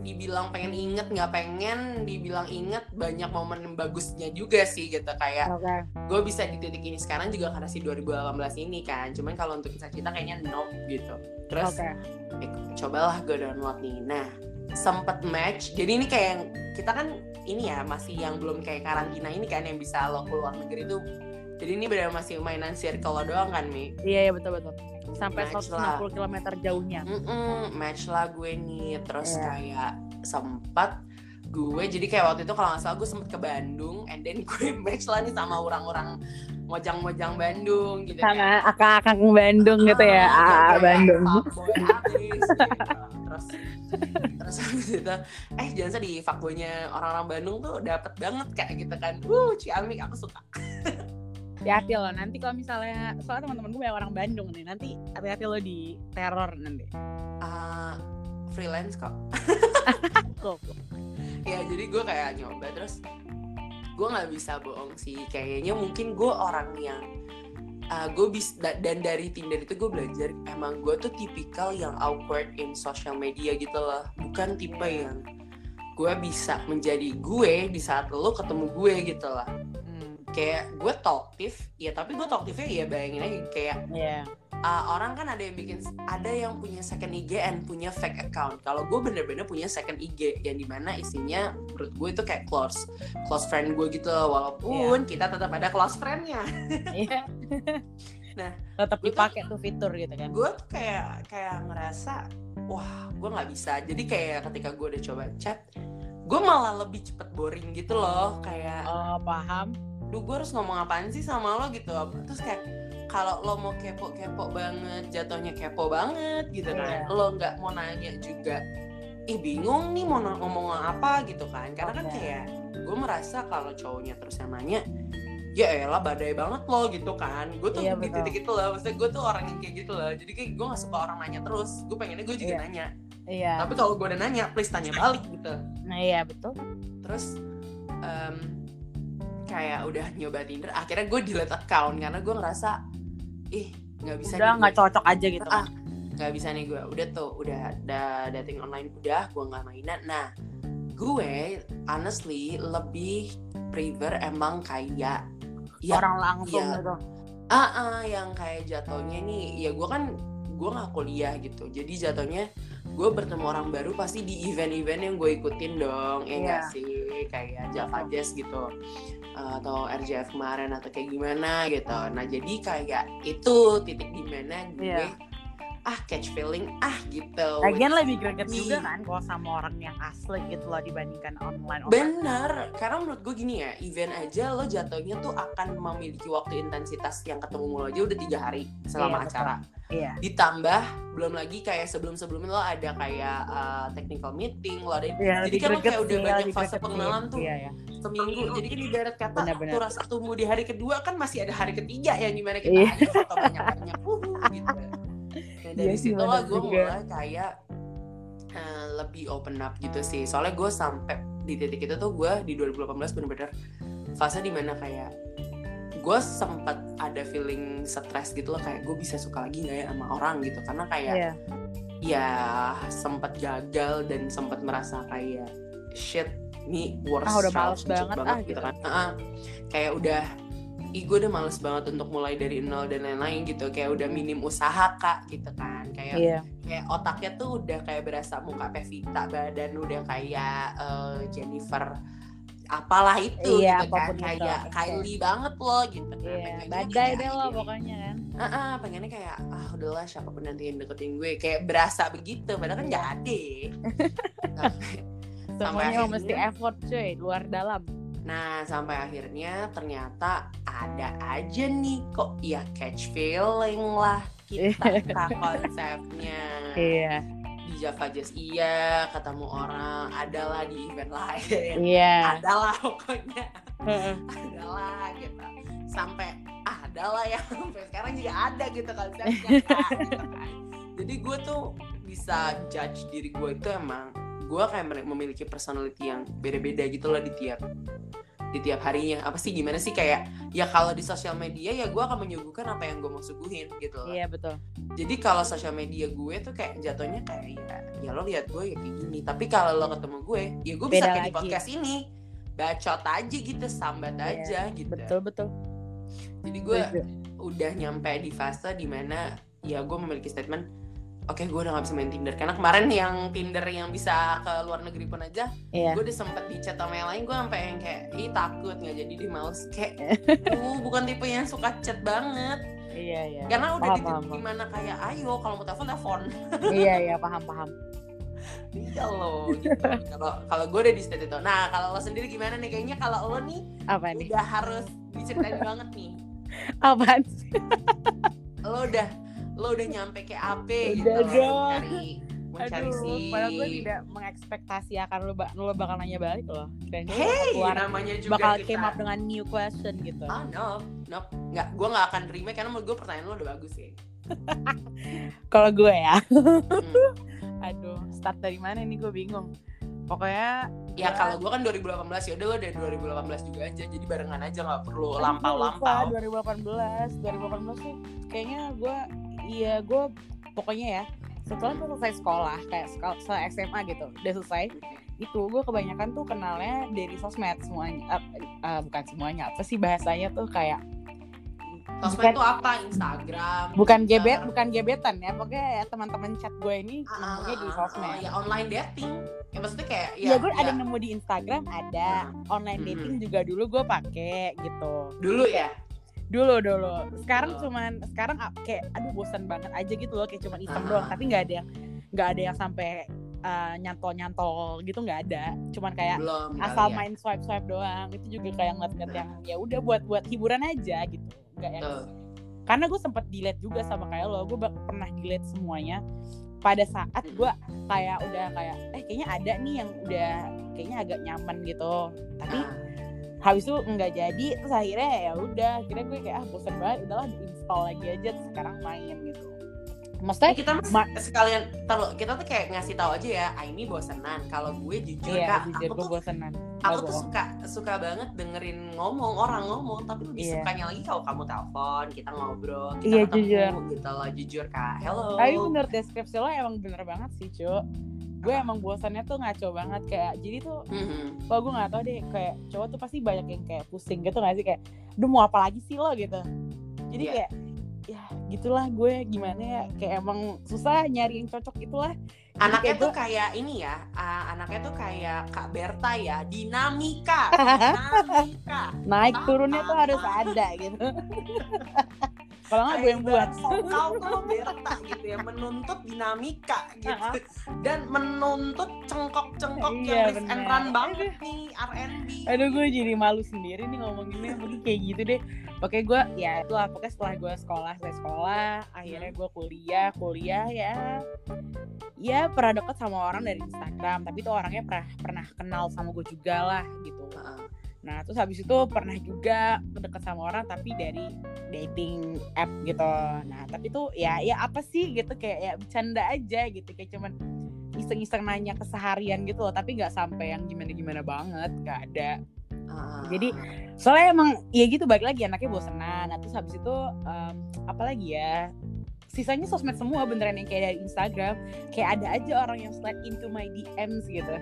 dibilang pengen inget nggak pengen dibilang inget banyak momen bagusnya juga sih gitu. Kayak oke. gue bisa di titik ini sekarang juga karena si 2018 ini kan. Cuman kalau untuk kisah cinta kayaknya no gitu. Terus oke. eh, cobalah gue download nih. Nah sempet match. Jadi ini kayak yang kita kan ini ya masih yang belum kayak karantina ini kan yang bisa lo keluar negeri tuh. Jadi ini benar masih mainan circle lo doang kan Mi? Iya iya betul betul. Sampai Match lah. 150 km jauhnya. Mm-mm, match lah gue nih terus Iya. kayak sempat gue jadi kayak waktu itu kalau nggak salah gue sempet ke Bandung and then gue match lah nih sama orang-orang mojang-mojang Bandung gitu kan. Sama akang-akang Bandung gitu ya. Ah, ah, Bandung. abis, gitu. terus terus habis itu eh jangan sedih fuckboynya orang-orang Bandung tuh dapet banget kayak gitu kan. Uh Ciamik aku suka. Hati-hati loh nanti kalau misalnya soalnya teman-teman gue banyak orang Bandung nih nanti hati-hati lo di teror nanti. Ah, freelance kok. Ya jadi gue kayak nyoba terus gue nggak bisa bohong sih. Kayaknya mungkin gue orang yang uh, gue bis da- dan dari Tinder itu gue belajar emang gue tuh tipikal yang awkward in social media gitu loh. Bukan tipe yang gue bisa menjadi gue di saat lo ketemu gue gitu lah kayak gue talkative ya tapi gue talkative ya bayangin aja kayak iya uh, orang kan ada yang bikin ada yang punya second IG and punya fake account. Kalau gue bener-bener punya second IG yang di mana isinya menurut gue itu kayak close close friend gue gitu walaupun kita tetap ada close friendnya. iya Nah, tetap gue tuh- dipakai tuh fitur gitu kan Gue tuh kayak kayak ngerasa wah gue nggak bisa. Jadi kayak ketika gue udah coba chat, gue malah lebih cepet boring gitu loh. Kayak oh paham duh gue harus ngomong apaan sih sama lo gitu. Terus kayak kalau lo mau kepo-kepo banget jatuhnya kepo banget gitu kan Iya. lo nggak mau nanya juga ih bingung nih mau ngomong apa gitu kan. Karena kan kayak gue merasa kalau cowoknya terus yang nanya ya elah badai banget lo gitu kan. Gue tuh Iya, di titik itu loh. Maksudnya gue tuh orang yang kayak gitu loh. Jadi kayak gue gak suka orang nanya terus. Gue pengennya gue juga Iya. nanya. Iya. Tapi kalau gue udah nanya please tanya balik gitu. Nah iya betul. Terus em, kayak udah nyoba Tinder akhirnya gue delete account karena gue ngerasa ih nggak bisa udah nggak cocok aja gitu. Ah, nggak bisa nih gue. Udah tuh udah ada dating online udah gue nggak mainan. Nah gue honestly lebih prefer emang kayak ya orang langsung iya. gitu. Ah ah, yang kayak jatuhnya nih ya gue kan gue nggak kuliah gitu. Jadi jatuhnya gue bertemu orang baru pasti di event-event yang gue ikutin dong ya nggak Iya. sih? Kayak Java Jazz gitu. Uh, atau RJF kemarin atau kayak gimana gitu nah jadi kayak itu titik di mana gue Iya. ah catch feeling ah gitu Lagian lebih greget Nih. juga kan kalau sama orang yang asli gitu loh dibandingkan online. Bener, karena menurut gue gini ya, event aja lo jatuhnya tuh akan memiliki waktu intensitas yang ketemu mulu aja udah tiga hari selama betul. acara. Iya. Ditambah belum lagi kayak sebelum-sebelumnya lo ada kayak uh, technical meeting, lo ada Iya, Jadi kan lo kayak udah banyak fase pengenalan tuh. Iya, iya. Seminggu. Jadi kan ibarat kata tuh rasa tumbuh di hari kedua kan masih ada hari ketiga yang gimana kita Iya. ada foto banyak-banyak uhuh, gitu. Nah, dari Iya sih, situ lah gue mulai kayak uh, lebih open up gitu sih. Soalnya gue sampai di titik itu tuh gue di 2018 bener-bener fase di mana kayak gue sempat ada feeling stres gitu loh kayak gue bisa suka lagi nggak ya sama orang gitu karena kayak Iya. ya sempat gagal dan sempat merasa kayak shit ini worst Ah, udah males banget, ah, gitu gitu. kan Ah, kayak udah ih gue udah males banget untuk mulai dari nol dan lain-lain gitu kayak udah minim usaha kak gitu kan kayak Iya. kayak otaknya tuh udah kayak berasa muka Pevita badan udah kayak eh, Jennifer apalah itu Iya, gitu kan itu. kayak Oke. Kylie banget loh gitu kan Iya, badai deh lo pokoknya kan. Ah, ah, pengennya kayak ah udahlah siapa pun nanti yang deketin gue kayak berasa begitu padahal kan nggak ada Semuanya akhirnya mesti effort cuy, luar dalam. nah sampai akhirnya ternyata ada aja nih kok ya catch feeling lah kita konsepnya Iya. di Java Jazz iya ketemu orang adalah di event lain Iya. adalah pokoknya adalah gitu sampai ah, adalah ya sampai sekarang juga ada gitu konsepnya gitu kan. jadi gue tuh bisa judge diri gue itu emang gue kayak memiliki personality yang beda-beda gitu loh di tiap di tiap harinya apa sih gimana sih kayak ya kalau di sosial media ya gue akan menyuguhkan apa yang gue mau suguhin gitu loh Iya betul. jadi kalau sosial media gue tuh kayak jatuhnya kayak ya, ya lo lihat gue ya kayak gini tapi kalau lo ketemu gue ya gue bisa kayak di lagi. podcast ini bacot aja gitu sambat Iya, aja gitu Betul betul. jadi gue udah nyampe di fase di mana ya gue memiliki statement oke gue udah gak bisa main Tinder karena kemarin yang Tinder yang bisa ke luar negeri pun aja Iya. gue udah sempet di chat sama yang lain gue sampai yang kayak ih takut nggak jadi di males kayak uh, bukan tipe yang suka chat banget Iya iya. karena udah Paham, di paham, di mana kayak ayo kalau mau telepon telepon iya iya paham paham. iya lo gitu. kalau kalau gue udah di state itu nah kalau lo sendiri gimana nih kayaknya kalau lo nih Apa nih? udah harus diceritain banget nih Apaan sih? lo udah lo udah nyampe kayak AP gitu Udah loh, dong. mencari mencari Aduh, si padahal gue tidak mengekspektasi akan lo, lo bakal nanya balik loh. Gue hey keluar, namanya juga bakal kita came up dengan new question gitu. ah no no nggak gue nggak akan terima karena menurut gue pertanyaan lo udah bagus sih Kalau gue ya, Hmm. aduh, start dari mana nih gue bingung. Pokoknya ya Ya. kalau gue kan 2018 ya udah lo dari 2018 juga aja jadi barengan aja nggak perlu Kan lampau-lampau gue lupa, 2018, 2018 tuh kayaknya gue, iya gue pokoknya ya setelah gue selesai sekolah kayak sekolah se SMA gitu, udah selesai itu gue kebanyakan tuh kenalnya dari sosmed semuanya, eh, eh, bukan semuanya apa sih bahasanya tuh kayak sosmed itu apa Instagram bukan Twitter. gebet, bukan gebetan ya, pokoknya ya teman-teman chat gue ini Ah, ah, di ah, ah, sosmed. ya online dating ya maksudnya kayak Ya, gue ada nemu di Instagram ada online Mhm. dating juga dulu gue pakai gitu. dulu ya Dulu dulu. Sekarang Oh. cuman sekarang kayak aduh bosan banget aja gitu loh kayak cuman iseng Ah. doang tapi nggak ada yang nggak ada yang sampai uh, nyantol-nyantol gitu nggak ada. Cuman kayak belum asal ya. main swipe-swipe doang. Itu juga kayak ngeliat-ngeliat yang ya udah buat buat hiburan aja gitu. Nggak yang Tuh. karena gue sempet delete juga sama kayak lo gue pernah delete semuanya pada saat gue kayak udah kayak eh kayaknya ada nih yang udah kayaknya agak nyaman gitu tapi Ah. Habis itu nggak jadi terus akhirnya ya udah akhirnya gue kayak ah bosan banget udahlah install lagi aja terus sekarang main gitu. Maksudnya kita mas- Ma- sekalian taruh kita tuh kayak ngasih tahu aja ya ah, ini bosenan kalau gue jujur iya kak jujur aku gue tuh bosenan. Aku tuh suka suka banget dengerin ngomong orang ngomong tapi lebih Iya. sukanya lagi kalau kamu telepon kita ngobrol kita Iya, ketemu jujur. gitu loh jujur kak. Hello. Tapi menurut deskripsi lo emang bener banget sih cu gue emang bosannya tuh ngaco banget kayak jadi tuh Mhm. Wah gue gak tau deh kayak cowok tuh pasti banyak yang kayak pusing gitu gak sih? Kayak Duh mau apa lagi sih lo? gitu. Jadi Iya. kayak ya gitulah gue gimana ya? Kayak emang susah nyari yang cocok itulah. Anaknya kayak tuh gue- kayak ini ya ah, anaknya tuh kayak kak Berta ya dinamika dinamika. Naik turunnya tuh harus ada gitu kalau nggak gue yang buat. kau tuh Berta gitu ya menuntut dinamika gitu. Dan menuntut cengkok-cengkok Iya, yang riff and run banget nih R&B aduh gue jadi malu sendiri nih ngomonginnya. Mungkin kayak gitu deh. Pokoknya gue ya itu lah. Pokoknya setelah gue sekolah saya sekolah akhirnya gue kuliah kuliah ya. Ya pernah deket sama orang dari Instagram. Tapi tuh orangnya pernah pernah kenal sama gue juga lah gitu. Nah, terus habis itu pernah juga deket sama orang tapi dari dating app gitu. Nah, tapi tuh ya ya apa sih gitu kayak ya bercanda aja gitu kayak cuman iseng-iseng nanya keseharian gitu loh, tapi nggak sampai yang gimana-gimana banget, nggak ada. Heeh. Jadi soalnya emang ya gitu balik lagi anaknya bosenan. Nah, terus habis itu em, apa lagi ya? Sisanya sosmed semua beneran yang kayak dari Instagram. Kayak ada aja orang yang slide into my DMs gitu.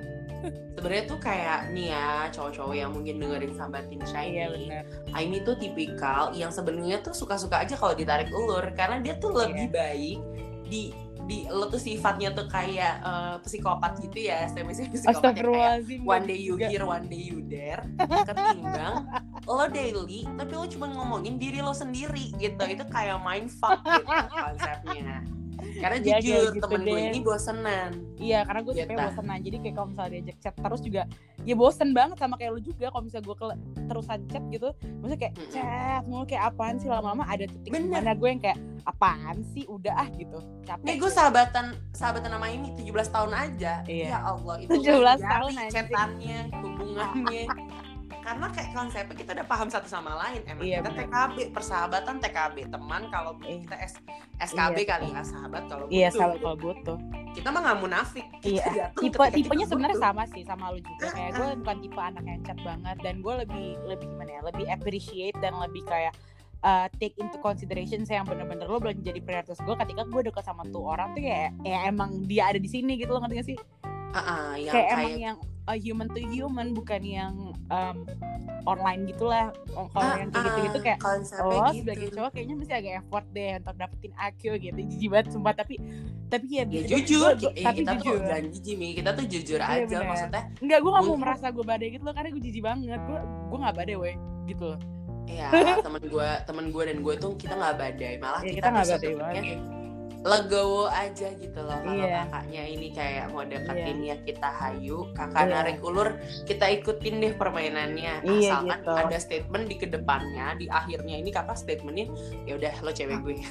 sebenarnya tuh kayak nih ya cowok-cowok yang mungkin dengerin sambatin Shiny Iya bener. Aimi tuh tipikal yang sebenarnya tuh suka-suka aja kalau ditarik ulur karena dia tuh lebih baik di di lo tuh sifatnya tuh kayak eh, psikopat gitu ya, semi psikopat yang kayak Astagfirullahaladzim. one day you here, one day you there, ketimbang lo daily tapi lo cuma ngomongin diri lo sendiri gitu, itu kayak mindfuck gitu konsepnya. Karena Iya, kayak jujur gitu temen gue deh. ini bosenan. Iya, karena gue Gitu. tipenya bosenan. Jadi kayak kalau misalnya diajak chat terus juga, ya bosen banget sama kayak lu juga. Kalau misalnya gue terusan chat gitu, maksudnya kayak Mm-mm. chat mulu kayak apaan sih lama-lama ada titik mana gue yang kayak apaan sih udah ah gitu. Capek. Nih gue sahabatan sahabatan sama ini 17 tahun aja. Iya. Ya Allah itu 17 nggak tahun, anjing. chatannya, hubungannya. Karena kayak konsepnya kita udah paham satu sama lain. Emang Iya, kita bener. TKB, persahabatan TKB, teman kalau Iya. kita S, SKB Iya. kali ya, sahabat kalau Iya, butuh. sahabat kalau butuh. Kita mah nggak munafik. Iya. Tipe tipenya sebenarnya sama sih sama lu juga. Kayak gue bukan tipe anak yang chat banget dan gue lebih lebih gimana ya? Lebih appreciate dan lebih kayak uh, take into consideration saya yang bener-bener lo belum jadi prioritas gue ketika gue deket sama tuh orang tuh ya ya emang dia ada di sini gitu lo ngerti gak sih Ah, ah, yang kayak, kayak, emang yang uh, human to human bukan yang um, online gitulah kalau Ah, yang kayak gitu-gitu kayak oh gitu. sebagai cowok kayaknya mesti agak effort deh untuk dapetin IQ gitu jijik banget sumpah tapi tapi ya, Ya gua- jujur, gua- eh, tapi kita jujur tuh jangan jijik Mi. kita tuh jujur Iya, aja bener. maksudnya. Enggak, gue gak mau merasa gue badai gitu loh Karena gue jijik banget Gue gue gak badai weh Gitu loh Ya temen gue, temen gue dan gue tuh kita nggak badai, malah Ya kita, kita gak badai banget legowo aja gitu loh kalau Iya. kakaknya ini kayak mau deketin ya kita hayu kakak Iya. narik ulur kita ikutin deh permainannya Iya, asalkan gitu. ada statement di ke depannya di akhirnya ini kakak statementnya ya udah lo cewek gue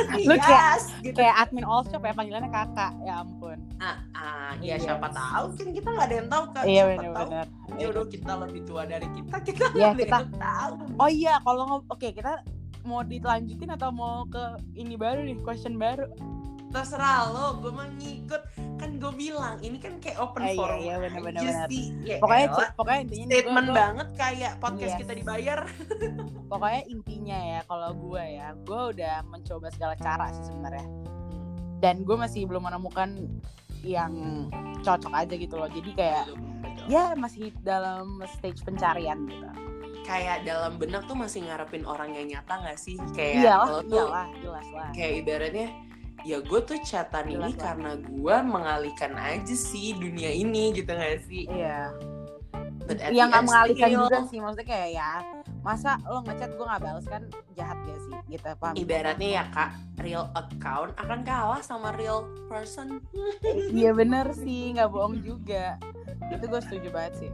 kayak- Yes, gitu. Kayak admin all shop ya panggilannya kakak Ya ampun ah, ah, ya Iya. siapa tahu kan kita nggak ada yang tahu kan Iya siapa tahu bener-bener jodoh kita lebih tua dari kita kita Iya, nggak ada kita- yang tahu Oh iya kalau Oke kita mau dilanjutin atau mau ke ini baru nih question baru? Terserah lo gue mah ngikut. Kan gue bilang ini kan kayak open Eh, iya, forum. iya, bener, bener, aja bener. sih ya pokoknya elah. pokoknya intinya statement gua- banget kayak podcast Yes. kita dibayar. Pokoknya intinya ya kalau gue ya gue udah mencoba segala cara sih sebenarnya. Dan gue masih belum menemukan yang cocok aja gitu loh. Jadi kayak ya masih dalam stage pencarian gitu kayak dalam benak tuh masih ngarepin orang yang nyata gak sih? Kayak iyalah lo tuh iyalah jelas lah. kayak ibaratnya ya gue tuh chatan ini lah. karena gue mengalihkan aja sih dunia ini gitu gak sih? Iya. Yang nggak mengalihkan juga sih maksudnya kayak ya masa lo ngechat gue nggak balas kan? Jahat gak sih gitu paham? Ibaratnya ya kak real account akan kalah sama real person. Iya bener sih nggak bohong juga. Itu gue setuju banget sih.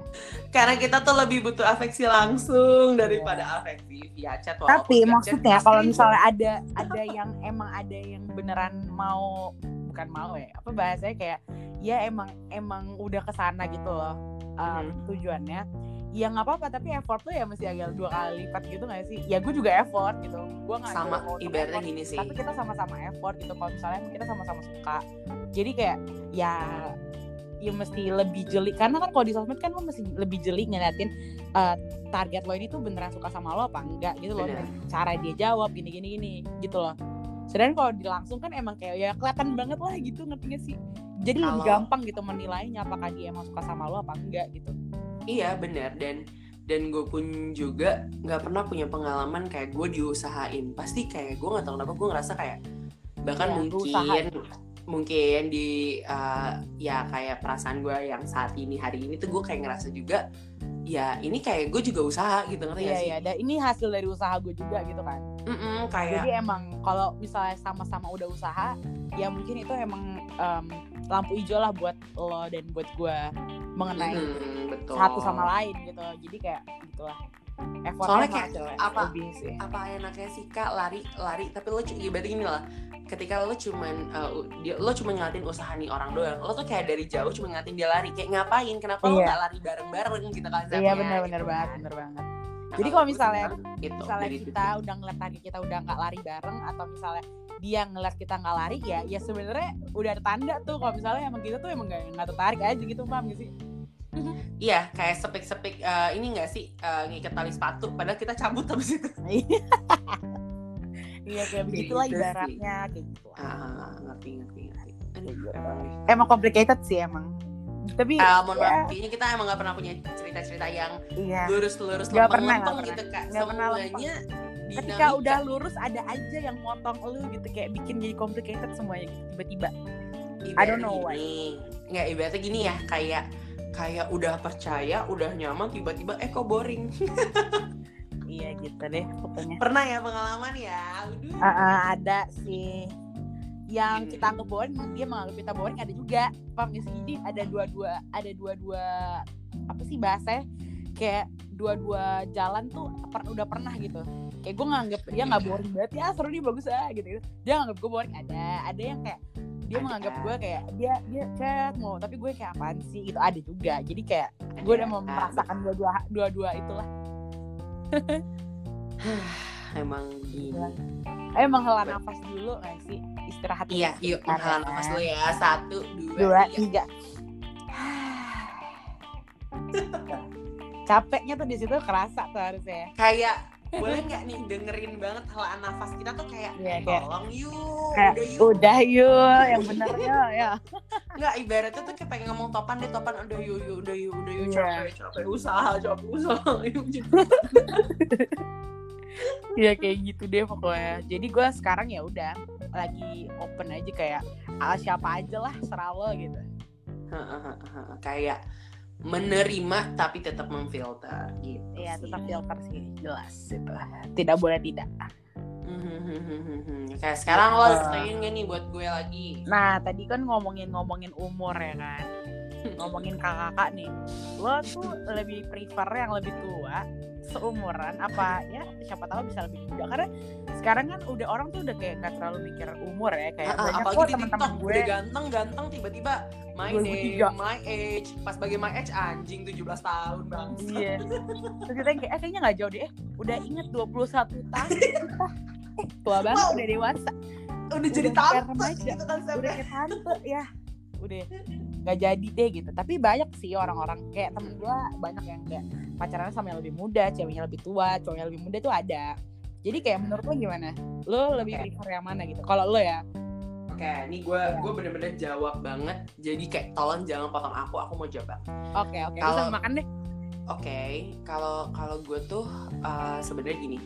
Karena kita tuh lebih butuh afeksi langsung daripada afeksi via chat Iya. tapi maksudnya kalau misalnya ada ada yang emang ada yang beneran mau bukan mau ya apa bahasanya kayak ya emang emang udah ke sana gitu loh um, tujuannya ya nggak apa-apa tapi effort tuh ya mesti agak dua kali lipat gitu nggak sih? Ya gue juga effort gitu. Gue nggak sama ibaratnya effort, gini sih. Tapi kita sama-sama effort gitu. Kalau misalnya kita sama-sama suka jadi kayak ya ya mesti lebih jeli karena kan kalau di sosmed kan lo mesti lebih jeli ngeliatin uh, target lo ini tuh beneran suka sama lo apa enggak gitu loh. Bener. Cara dia jawab gini gini gini gitu loh. Sedangkan kalau di langsung kan emang kayak ya kelihatan banget lah gitu ngerti gak sih? Jadi lebih Kalau- gampang gitu menilainya apakah dia emang suka sama lo apa enggak gitu Iya benar. Dan dan gue pun juga nggak pernah punya pengalaman kayak gue diusahain. Pasti kayak gue nggak tahu kenapa gue ngerasa kayak bahkan Ya, mungkin mungkin di uh, ya kayak perasaan gue yang saat ini hari ini tuh gue kayak ngerasa juga ya ini kayak gue juga usaha gitu ngerti iya gak sih? iya. Dan ini hasil dari usaha gue juga gitu kan. Mm-mm, kayak jadi emang kalau misalnya sama-sama udah usaha ya mungkin itu emang em, lampu hijau lah buat lo dan buat gue mengenai Mm-mm, betul. satu sama lain gitu. Jadi kayak gitulah. Effortnya Soalnya kayak apa- lebih sih. apa enaknya sih kak? Lari lari. Tapi lo ibaratnya gini lah. Ketika lo cuman uh, dia, lo cuma ngeliatin usaha nih orang doang lo tuh kayak dari jauh cuma ngeliatin dia lari. Kayak ngapain? Kenapa lo Iya. nggak lari bareng bareng gitu kan iya benar-benar banget bener banget. Jadi kalau misalnya- gitu, misalnya dari kita udah ngeliat target kita udah nggak lari bareng atau misalnya dia ngeliat kita nggak lari ya ya sebenarnya udah ada tanda tuh. Kalau misalnya emang kita tuh emang nggak nggak tertarik aja gitu paham gak sih iya kayak sepik-sepik uh, ini nggak sih uh, ngikat tali sepatu padahal kita cabut habis itu iya kayak begitulah gitu sih. ibaratnya kayak gitu ah ngerti ngerti ngerti Aduh, Iya. emang. emang complicated sih emang tapi Ah, mohon ya, maaf, kayaknya kita emang gak pernah punya cerita-cerita yang iya lurus-lurus Nggak pernah, nggak gitu kak. Pernah Semuanya ketika dinamika. udah lurus ada aja yang motong lu gitu kayak bikin jadi complicated semuanya gitu tiba-tiba I don't know why. Nggak, ibaratnya gini ya, kayak kayak udah percaya, udah nyaman, tiba-tiba eh kok boring. iya gitu deh pokoknya. Pernah ya pengalaman ya? Aduh. Ah, ah, ada sih. Yang Hmm. kita anggap boring dia menganggap kita boring ada juga. Paham gak sih? Jadi ada dua-dua ada dua-dua apa sih bahasanya kayak dua-dua jalan tuh per- udah pernah gitu. Kayak gue nganggap dia nggak boring banget ya seru nih bagus ah gitu, gitu dia nganggap gue boring ada. Ada yang kayak dia Ada. menganggap gue kayak dia dia chat mau tapi gue kayak apaan sih itu ada juga jadi kayak gue udah mau Ada. merasakan dua-dua dua-dua itulah Emang gini. emang hela nafas dulu gak sih istirahat Iya, yuk menghela ya. nafas dulu ya. Satu, dua, dua tiga. tiga capeknya tuh di situ kerasa tuh harusnya Kayak boleh nggak nih dengerin banget helaan nafas kita tuh kayak kayak- tolong yuk, kayak udah yuk. udah yuk yang bener ya ya. Nggak ibaratnya tuh kayak pengen ngomong topan deh topan udah yuk yuk udah yuk udah yuk. Iya. capek capek usaha capek usaha yuk ya kayak gitu deh pokoknya. Jadi gue sekarang ya udah lagi open aja kayak ah, siapa aja lah serah lo gitu. Kayak menerima tapi tetap memfilter gitu ya sih. tetap filter sih. Jelas. Itu tidak boleh tidak. Kayak sekarang lo Uh. ada pertanyaan gak nih buat gue lagi? Nah tadi kan ngomongin ngomongin umur ya kan. Ngomongin kakak-kakak nih. Lo tuh lebih prefer yang lebih tua seumuran apa ya siapa tahu bisa lebih muda karena sekarang kan udah orang tuh udah kayak nggak terlalu mikir umur ya kayak ah, banyak kok di teman-teman gue. udah ganteng ganteng tiba-tiba my 2003. name my age pas bagi my age anjing 17 tahun bang iya. Terus kita yang kayak eh kayaknya nggak jauh deh eh udah inget 21 tahun eh tua banget Wow. udah dewasa. Udah jadi Udah kayak tante gitu kan udah sampai kayak tante ya. Udah nggak jadi deh gitu. Tapi banyak sih orang-orang kayak temen gue banyak yang kayak pacarannya sama yang lebih muda ceweknya lebih tua cowoknya lebih muda tuh ada. Jadi kayak menurut lo gimana? Lo lebih Oke. prefer yang mana gitu? Kalau lo ya? Oke, ini gue gue bener-bener jawab banget. Jadi kayak tolong jangan potong aku, aku mau jawab. oke oke. Kalau- Bisa makan deh. Oke, kalau kalau gue tuh uh, sebenarnya gini,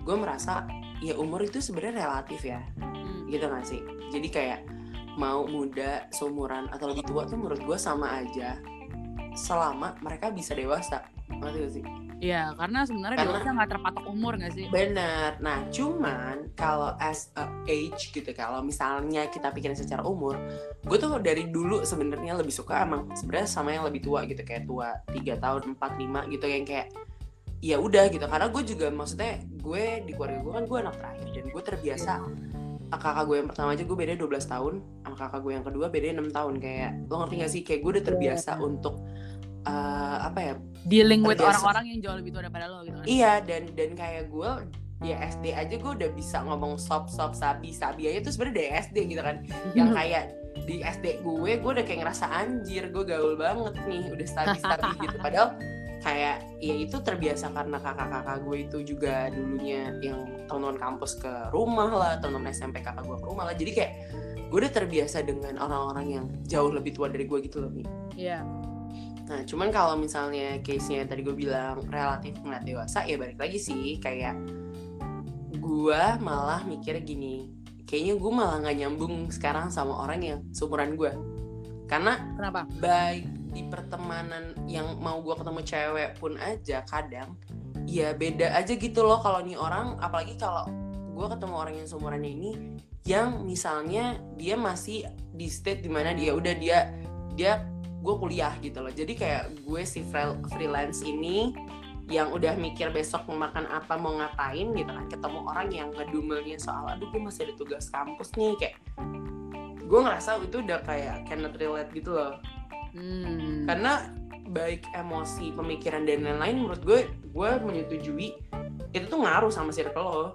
gue merasa ya umur itu sebenarnya relatif ya, Hmm. gitu gak sih? Jadi kayak mau muda, seumuran atau lebih tua tuh menurut gue sama aja, selama mereka bisa dewasa, ngerti gak sih? Iya, karena sebenarnya Karena- dewasa nggak terpatok umur nggak sih? Bener. Nah, cuman kalau as a age gitu, kalau misalnya kita pikirin secara umur, gue tuh dari dulu sebenarnya lebih suka emang sebenarnya sama yang lebih tua gitu, kayak tua 3 tahun, 4, 5 gitu yang kayak ya udah gitu. Karena gue juga maksudnya gue di keluarga gue kan gue anak terakhir dan gue terbiasa kakak gue yang pertama aja gue beda 12 tahun. Sama kakak gue yang kedua beda 6 tahun. Kayak lo ngerti gak sih? Kayak gue udah terbiasa untuk eh, apa ya? Dealing with Terbiasa. orang-orang yang jauh lebih tua daripada lo gitu kan? Iya dan dan kayak gue ya SD aja gue udah bisa ngomong sop sop sabi sabi aja. Tuh sebenarnya dari SD gitu kan. Yang kayak di SD gue gue udah kayak ngerasa anjir gue gaul banget nih. Udah stabi stabi gitu. Padahal kayak ya itu terbiasa karena kakak-kakak gue itu juga dulunya yang teman-teman kampus ke rumah lah teman-teman SMP kakak gue ke rumah lah jadi kayak gue udah terbiasa dengan orang-orang yang jauh lebih tua dari gue gitu loh Iya. Nah, cuman kalau misalnya case-nya yang tadi gue bilang relatif ngeliat dewasa, ya balik lagi sih kayak gue malah mikir gini, kayaknya gue malah nggak nyambung sekarang sama orang yang seumuran gue, karena Kenapa? by di pertemanan yang mau gue ketemu cewek pun aja kadang ya beda aja gitu loh kalau nih orang. Apalagi kalau gue ketemu orang yang seumurannya ini yang misalnya dia masih di state di mana dia udah dia dia gue kuliah gitu loh. Jadi kayak gue si freelance ini yang udah mikir besok mau makan apa mau ngapain gitu kan. Ketemu orang yang ngedumelnya soal aduh gue masih ada tugas kampus nih kayak gue ngerasa itu udah kayak cannot relate gitu loh hmm. karena baik emosi pemikiran dan lain-lain menurut gue gue menyetujui itu tuh ngaruh sama circle lo.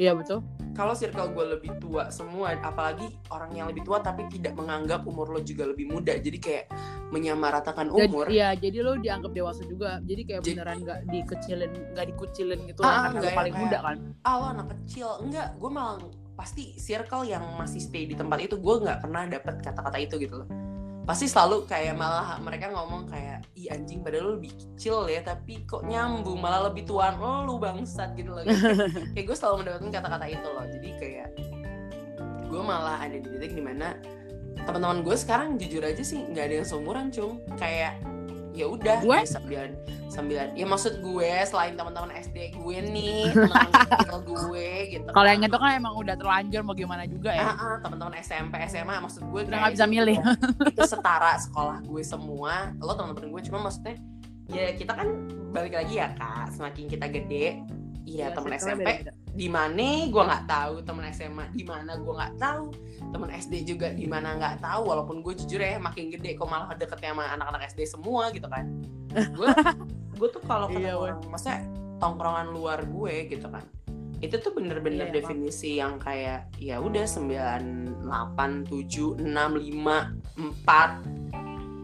Iya betul. Kalau circle gue lebih tua semua apalagi orang yang lebih tua tapi tidak menganggap umur lo juga lebih muda jadi kayak menyamaratakan umur. iya jadi lo dianggap dewasa juga. Jadi kayak beneran nggak dikecilin nggak dikucilin gitu ah, karena paling muda kan? ah lo anak kecil. Enggak gue malah pasti circle yang masih stay di tempat itu gue nggak pernah dapet kata-kata itu gitu loh pasti selalu kayak malah mereka ngomong kayak ih anjing padahal lu lebih kecil ya tapi kok nyambung malah lebih tuan lo lu bangsat gitu loh. Kayak gue selalu mendapatkan kata-kata itu loh. Jadi kayak gue malah ada di titik di mana teman-teman gue sekarang jujur aja sih nggak ada yang seumuran cung kayak ya udah sembilan sembilan ya maksud gue selain teman-teman SD gue nih teman-teman gue gitu kalau yang itu kan emang udah terlanjur mau gimana juga ya. Uh, uh, teman-teman SMP SMA maksud gue udah nggak bisa milih. Itu setara sekolah gue semua. Lo teman-teman gue cuma maksudnya ya kita kan balik lagi ya kak. Semakin kita gede Iya ya, temen SMP di mana gue nggak tahu temen SMA di mana gue nggak tahu temen SD juga di mana nggak tahu walaupun gue jujur ya makin gede kok malah deketnya sama anak-anak SD semua gitu kan. Gue gue tuh kalau ketemu iya, orang maksudnya tongkrongan luar gue gitu kan itu tuh bener-bener iya, definisi yang kayak ya udah sembilan delapan tujuh enam lima empat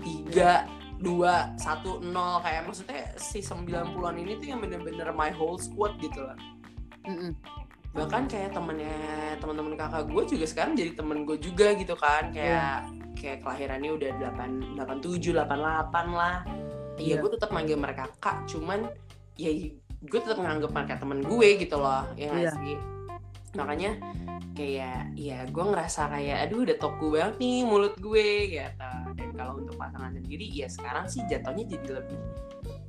tiga dua satu nol kayak maksudnya si sembilan puluhan ini tuh yang bener-bener my whole squad gitu lah mm -mm. bahkan kayak temennya teman-teman kakak gue juga sekarang jadi temen gue juga gitu kan kayak yeah. kayak kelahirannya udah delapan delapan tujuh delapan delapan lah iya yeah. gue tetap manggil mereka kak cuman ya gue tetap menganggap mereka temen gue gitu loh ya yeah. sih makanya kayak ya gue ngerasa kayak aduh udah toku banget nih mulut gue gitu. Dan kalau untuk pasangan sendiri ya sekarang sih jatuhnya jadi lebih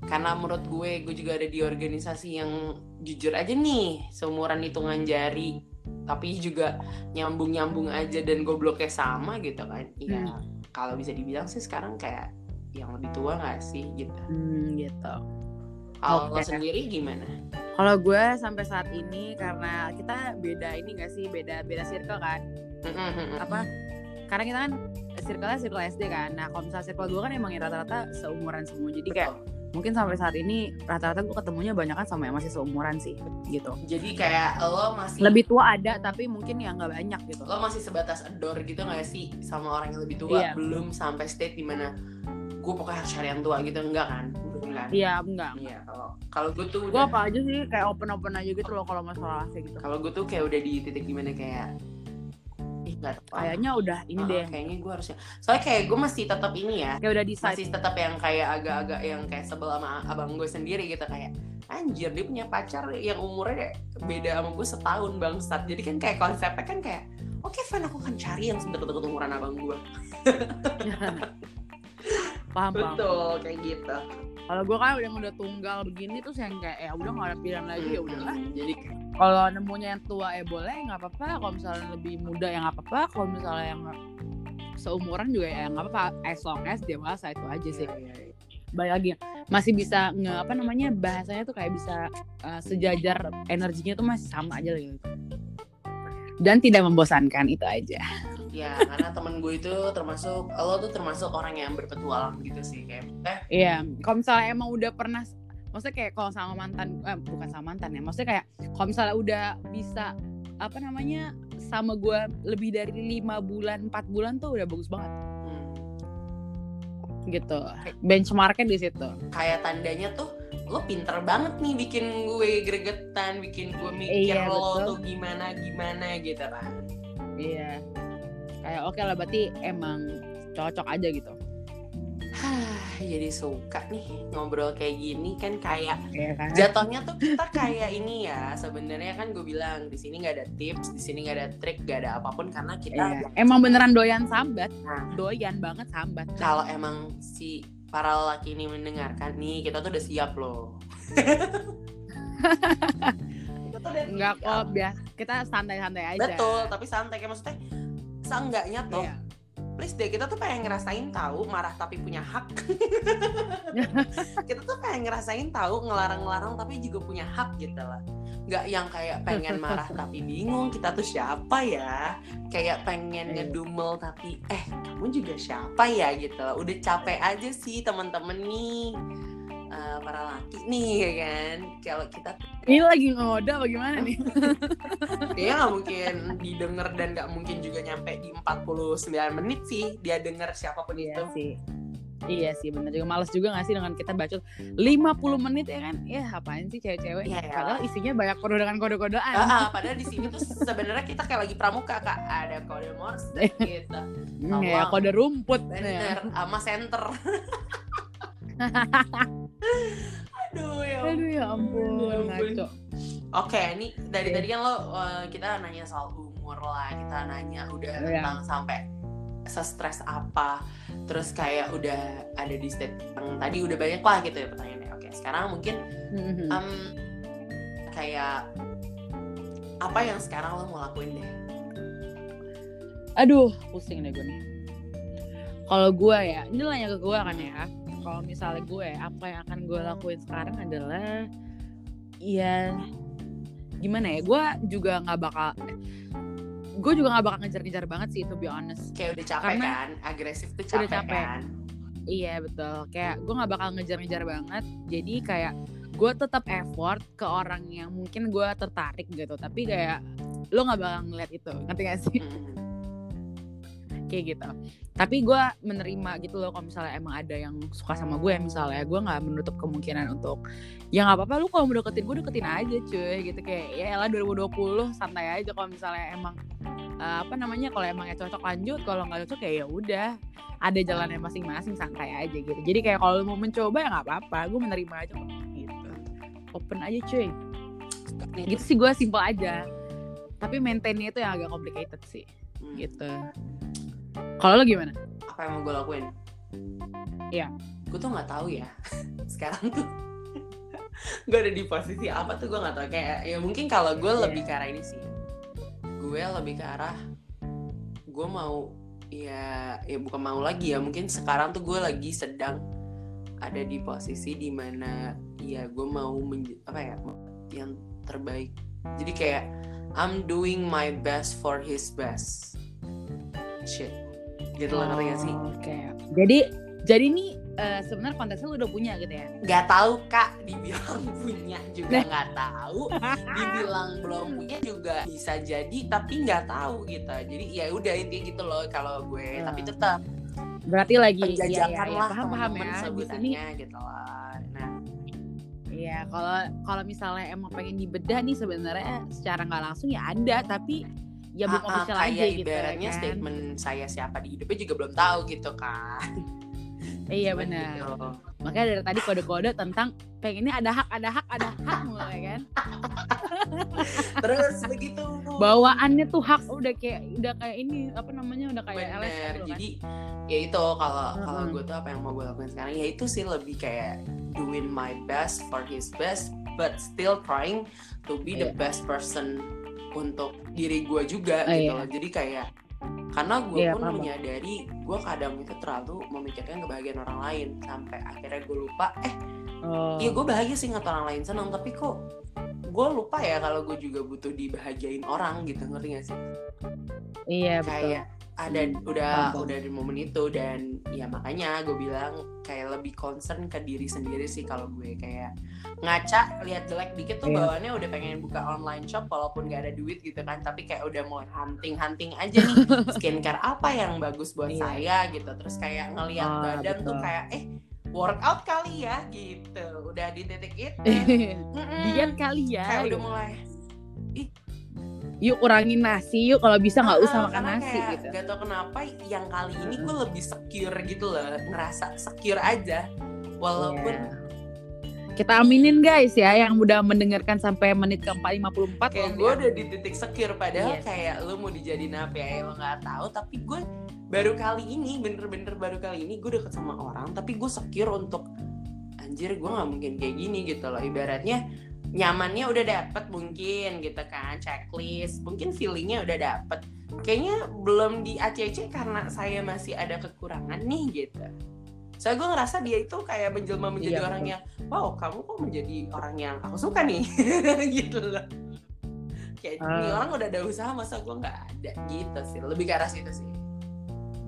karena menurut gue gue juga ada di organisasi yang jujur aja nih seumuran hitungan jari tapi juga nyambung nyambung aja dan gobloknya sama gitu kan. Iya hmm. kalau bisa dibilang sih sekarang kayak yang lebih tua gak sih gitu. Hmm, gitu kalau okay. sendiri gimana? Kalau gue sampai saat ini karena kita beda ini gak sih? Beda beda circle kan? Apa? Karena kita kan circle circle SD kan? Nah kalau misalnya circle gue kan emang rata-rata seumuran semua. Jadi kayak mungkin sampai saat ini rata-rata gue ketemunya banyak kan sama yang masih seumuran sih gitu. Jadi kayak lo masih lebih tua ada tapi mungkin ya nggak banyak gitu. Lo masih sebatas adore gitu nggak sih? Sama orang yang lebih tua? Iya. belum sampai state di mana gue pokoknya harus cari yang tua gitu. Enggak kan kan iya enggak iya kalau kalau gue tuh gue apa aja sih kayak open open aja gitu loh kalau masalah kayak gitu. Kalau gue tuh kayak udah di titik gimana kayak kayaknya udah ini uh, deh. kayaknya gue harusnya soalnya kayak gue masih tetap ini ya kayak udah di masih tetap yang kayak agak-agak yang kayak sebel sama abang gue sendiri gitu kayak anjir dia punya pacar yang umurnya beda sama gue setahun bangsat. Jadi kan kayak konsepnya kan kayak oke okay, fine aku akan cari yang sedeket-deket umuran abang gue paham betul paham. kayak gitu. Kalau gue kan udah udah tunggal begini terus yang kayak ya udah nggak ada pilihan lagi ya udahlah. Jadi kalau nemunya yang tua eh boleh nggak apa-apa. Kalau misalnya lebih muda yang nggak apa-apa. Kalau misalnya yang seumuran juga ya nggak apa-apa. As long as dewasa itu aja sih. Yeah, yeah, yeah. Baik lagi masih bisa nge apa namanya bahasanya tuh kayak bisa uh, sejajar energinya tuh masih sama aja gitu dan tidak membosankan itu aja ya karena temen gue itu termasuk lo tuh termasuk orang yang berpetualang gitu sih kayak eh iya kalau misalnya emang udah pernah maksudnya kayak kalau sama mantan eh, bukan sama mantan ya maksudnya kayak kalau misalnya udah bisa apa namanya sama gue lebih dari lima bulan empat bulan tuh udah bagus banget. Hmm. gitu. Benchmarknya di situ. kayak tandanya tuh lo pinter banget nih bikin gue gregetan bikin gue mikir iya, lo betul. tuh gimana gimana gitu kan. Iya kayak oke okay lah berarti emang cocok aja gitu jadi suka nih ngobrol kayak gini kan kayak kan? jatuhnya tuh kita kayak ini ya sebenarnya kan gue bilang di sini nggak ada tips di sini nggak ada trik nggak ada apa pun karena kita Iya. Emang beneran doyan sambat, Nah. doyan banget sambat. kalau emang si para laki ini mendengarkan nih kita tuh udah siap loh Enggak siap. kok, bias. Kita santai-santai aja. betul tapi santai kayak maksudnya seenggaknya Iya. please deh kita tuh pengen ngerasain tahu marah tapi punya hak. Kita tuh pengen ngerasain tahu ngelarang-ngelarang tapi juga punya hak gitu lah. Nggak yang kayak pengen marah tapi bingung kita tuh siapa ya? Kayak pengen Iya. ngedumel tapi eh kamu juga siapa ya? Gitu loh udah capek aja sih temen-temen nih eh, para laki nih ya kan kalau kita Ini lagi ngoda bagaimana nih? Kayaknya nggak mungkin didengar dan nggak mungkin juga nyampe di 49 menit sih dia denger siapa pun itu. Iya sih. Iya sih bener juga males juga gak sih dengan kita bacot 50 menit ya kan Ya apaan sih cewek-cewek Iya, ya. Padahal isinya banyak kode dengan kode-kodean Ah, ah, padahal di sini tuh sebenarnya kita kayak lagi pramuka kak ada kode morse gitu Hmm, ya, Allah. kode rumput ya. bener sama center aduh ya ampun. Aduh ya ampun, Ya ampun. ngaco oke ini dari tadi kan lo uh, kita nanya soal umur lah kita nanya udah Iya. tentang sampai stres apa terus kayak udah ada di state yang tadi udah banyak lah gitu ya pertanyaannya oke sekarang mungkin. Em, kayak apa yang sekarang lo mau lakuin deh? Aduh pusing deh gue nih Kalau gue ya, ini lo nanya ke gue kan ya Kalau misalnya gue, apa yang akan gue lakuin sekarang adalah Ya gimana ya, gue juga gak bakal Gue juga gak bakal ngejar-ngejar banget sih to be honest Kayak udah capek Karena- kan, agresif tuh Udah capek, capek. kan? Iya betul. Kayak gue nggak bakal ngejar-ngejar banget. Jadi kayak gue tetap effort ke orang yang mungkin gue tertarik gitu. Tapi kayak lo nggak bakal ngeliat itu. Ngerti gak sih? Mm. Kayak gitu. Tapi gue menerima gitu loh kalau misalnya emang ada yang suka sama gue misalnya gue nggak menutup kemungkinan untuk ya nggak apa-apa lu kalau mau deketin gue deketin aja cuy gitu kayak ya elah 2020 santai aja kalau misalnya emang eh, apa namanya kalau emangnya cocok lanjut kalau nggak cocok ya ya udah ada jalannya masing-masing santai aja gitu jadi kayak kalau mau mencoba ya nggak apa-apa gue menerima aja gitu open aja cuy gitu sih gue simple aja tapi maintainnya itu yang agak complicated sih Mm. gitu kalau lo gimana Apa yang mau gue lakuin? Iya. Gue tuh nggak tahu ya. Sekarang tuh gue ada di posisi apa tuh gue nggak tahu. Kayak ya mungkin kalau gue Iya. lebih ke arah ini sih. Gue lebih ke arah gue mau ya ya bukan mau lagi ya mungkin sekarang tuh gue lagi sedang ada di posisi di mana ya gue mau menj- apa ya yang terbaik jadi kayak I'm doing my best for his best shit gitu lah ngerti gak sih Oh, Oke. Jadi jadi nih eh, sebenarnya kontesnya lu udah punya gitu ya? nggak tahu kak dibilang punya juga Nah. nggak tahu dibilang belum punya juga bisa jadi tapi nggak tahu gitu jadi ya udah intinya gitu loh kalau gue Hmm. tapi tetap Berarti lagi iya, penjajakan iya, iya. lah paham paham ya. Di sini sebutannya gitu lah nah Iya, kalau kalau misalnya emang pengen dibedah nih sebenarnya secara nggak langsung ya ada, tapi ya belum ah, official kayak aja gitu ibaratnya kan. statement saya siapa di hidupnya juga belum tahu gitu kan Iya benar. gitu. Makanya dari tadi kode-kode tentang pengennya ada hak, ada hak, ada hak mulai kan. terus begitu Bawaannya tuh hak udah kayak udah kayak ini apa namanya udah kayak Bener. LSM loh kan. jadi ya itu kalau kalau Mm-mm. gue tuh apa yang mau gue lakuin sekarang ya itu sih lebih kayak doing my best for his best but still trying to be the Iya. best person untuk diri gue juga Oh, gitu iya. loh jadi kayak karena gue Iya, pun paham. menyadari gue kadang itu terlalu memikirkan kebahagiaan orang lain sampai akhirnya gue lupa eh Oh. Iya gue bahagia sih ngeliat orang lain senang tapi kok gue lupa ya kalau gue juga butuh dibahagiain orang gitu ngerti gak sih Iya betul. Ada udah Paham, paham. udah di momen itu dan ya makanya gue bilang kayak lebih concern ke diri sendiri sih kalau gue kayak ngaca lihat jelek dikit tuh Iya. bawaannya udah pengen buka online shop walaupun gak ada duit gitu kan tapi kayak udah mulai hunting hunting aja nih skincare apa yang bagus buat Iya. saya gitu terus kayak ngelihat Ah, badan tuh betul. kayak eh workout kali ya gitu udah di titik itu Dian Mm-mm. kali ya. kayak udah gitu. mulai ih yuk kurangin nasi yuk kalau bisa nggak usah Ah, makan nasi kayak gitu Gak tau kenapa yang kali ini gue lebih secure gitu loh, ngerasa secure aja. Walaupun Iya. kita aminin guys ya yang udah mendengarkan sampai menit ke 454 kayak gue ya. udah di titik secure padahal Yes. kayak lu mau dijadiin apa ya lo nggak tahu tapi gue baru kali ini bener-bener baru kali ini gue deket sama orang tapi gue secure untuk anjir gue nggak mungkin kayak gini gitu loh ibaratnya nyamannya udah dapet mungkin gitu kan checklist mungkin feelingnya udah dapet. Kayaknya belum di ACC karena saya masih ada kekurangan nih gitu. Saya gue ngerasa dia itu kayak menjelma menjadi Iya, orang betul. yang wow kamu kok menjadi orang yang aku suka nih? Gitu loh. Kayak ini Ah. orang udah ada usaha masa gue nggak ada? Gitu sih lebih ke arah situ sih.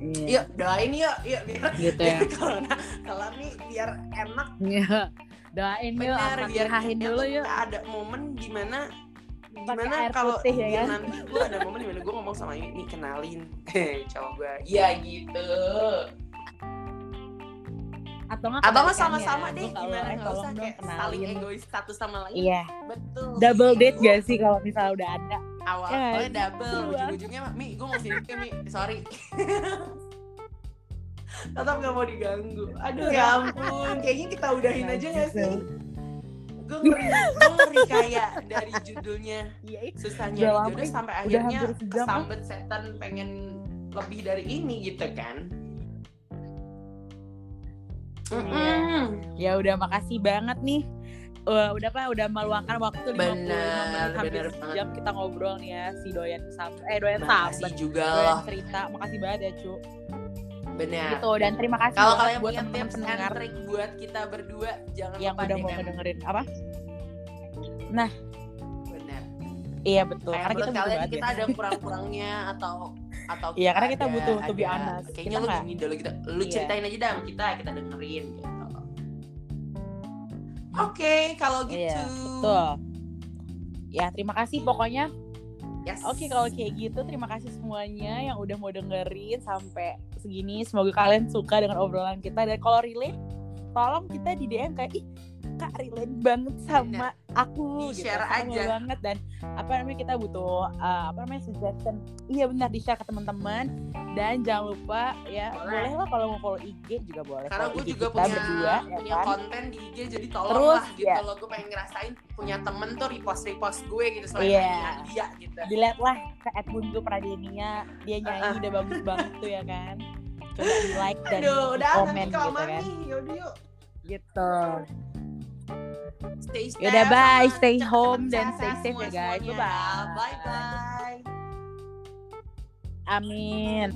Iya, yuk doain yuk yuk biar gitu ya. biar corona kelar nih biar enak. Iya. Doain yuk benar biar kita dulu yuk. ada momen di mana gimana air kalau ya ya. kan? nanti gue ada momen di mana gue ngomong sama ini kenalin cowok gue iya gitu. Atau nggak nggak kebalikannya. sama-sama Lu deh gimana? nggak usah kayak kenalin. saling egois satu sama lain. Iya. Betul. Double date gak sih kalau misalnya udah ada? Awal Ya, awalnya double dua. ujung-ujungnya mi gue mau sini mi sorry tetap gak mau diganggu. Aduh ya ampun. kayaknya kita udahin aja gak sih gue ngeri gue ngeri kayak dari judulnya. Iya di lama, jodoh sampai akhirnya kesambet setan pengen lebih dari ini gitu kan. Mm-mm. ya udah makasih banget nih. Wah, udah apa udah meluangkan waktu 55 Bener, menit hampir sejam kita ngobrol nih ya si doyan sam eh doyan sahabat. Juga doyan loh. cerita. Makasih banget ya cu benar. Gitu dan terima kasih kalau kalian buat punya tips and trick buat kita berdua jangan yang lupa udah mau DM. ngedengerin apa? Benar. Iya betul. Kayak karena kita kalian kita ada kurang-kurangnya atau atau Iya, karena kita ada- butuh to be honest. kayaknya Kita lu gini dulu kita. Lu Iya. ceritain aja dah kita kita dengerin gitu. Oke kalau gitu. Iya, betul. Ya terima kasih pokoknya yes. Oke kalau kayak gitu terima kasih semuanya yang udah mau dengerin sampai segini. Semoga kalian suka dengan obrolan kita dan kalau relate tolong kita di DM kayak ih kak relate banget sama aku Di-share sama aja. banget. Dan apa namanya kita butuh uh, apa namanya suggestion. Iya benar di share ke teman-teman. Dan jangan lupa ya Boleh. boleh lah kalau mau follow IG juga boleh. Karena gue juga kita punya berdua ya punya kan? konten di IG jadi tolong Terus, lah gitu ya. loh. Gue pengen ngerasain punya temen tuh repost repost gue gitu selain Iya. nyanyian dia gitu. Dilihat lah ke Edmundo Pradenia dia nyanyi udah bagus banget tuh ya kan? Coba di like dan aduh di udah komen gitu kan? Nih yaudah yuk. Gitu stay safe Yaudah, bye. Stay home dan stay safe ya, guys. semua-semuanya. Bye-bye. bye bye amin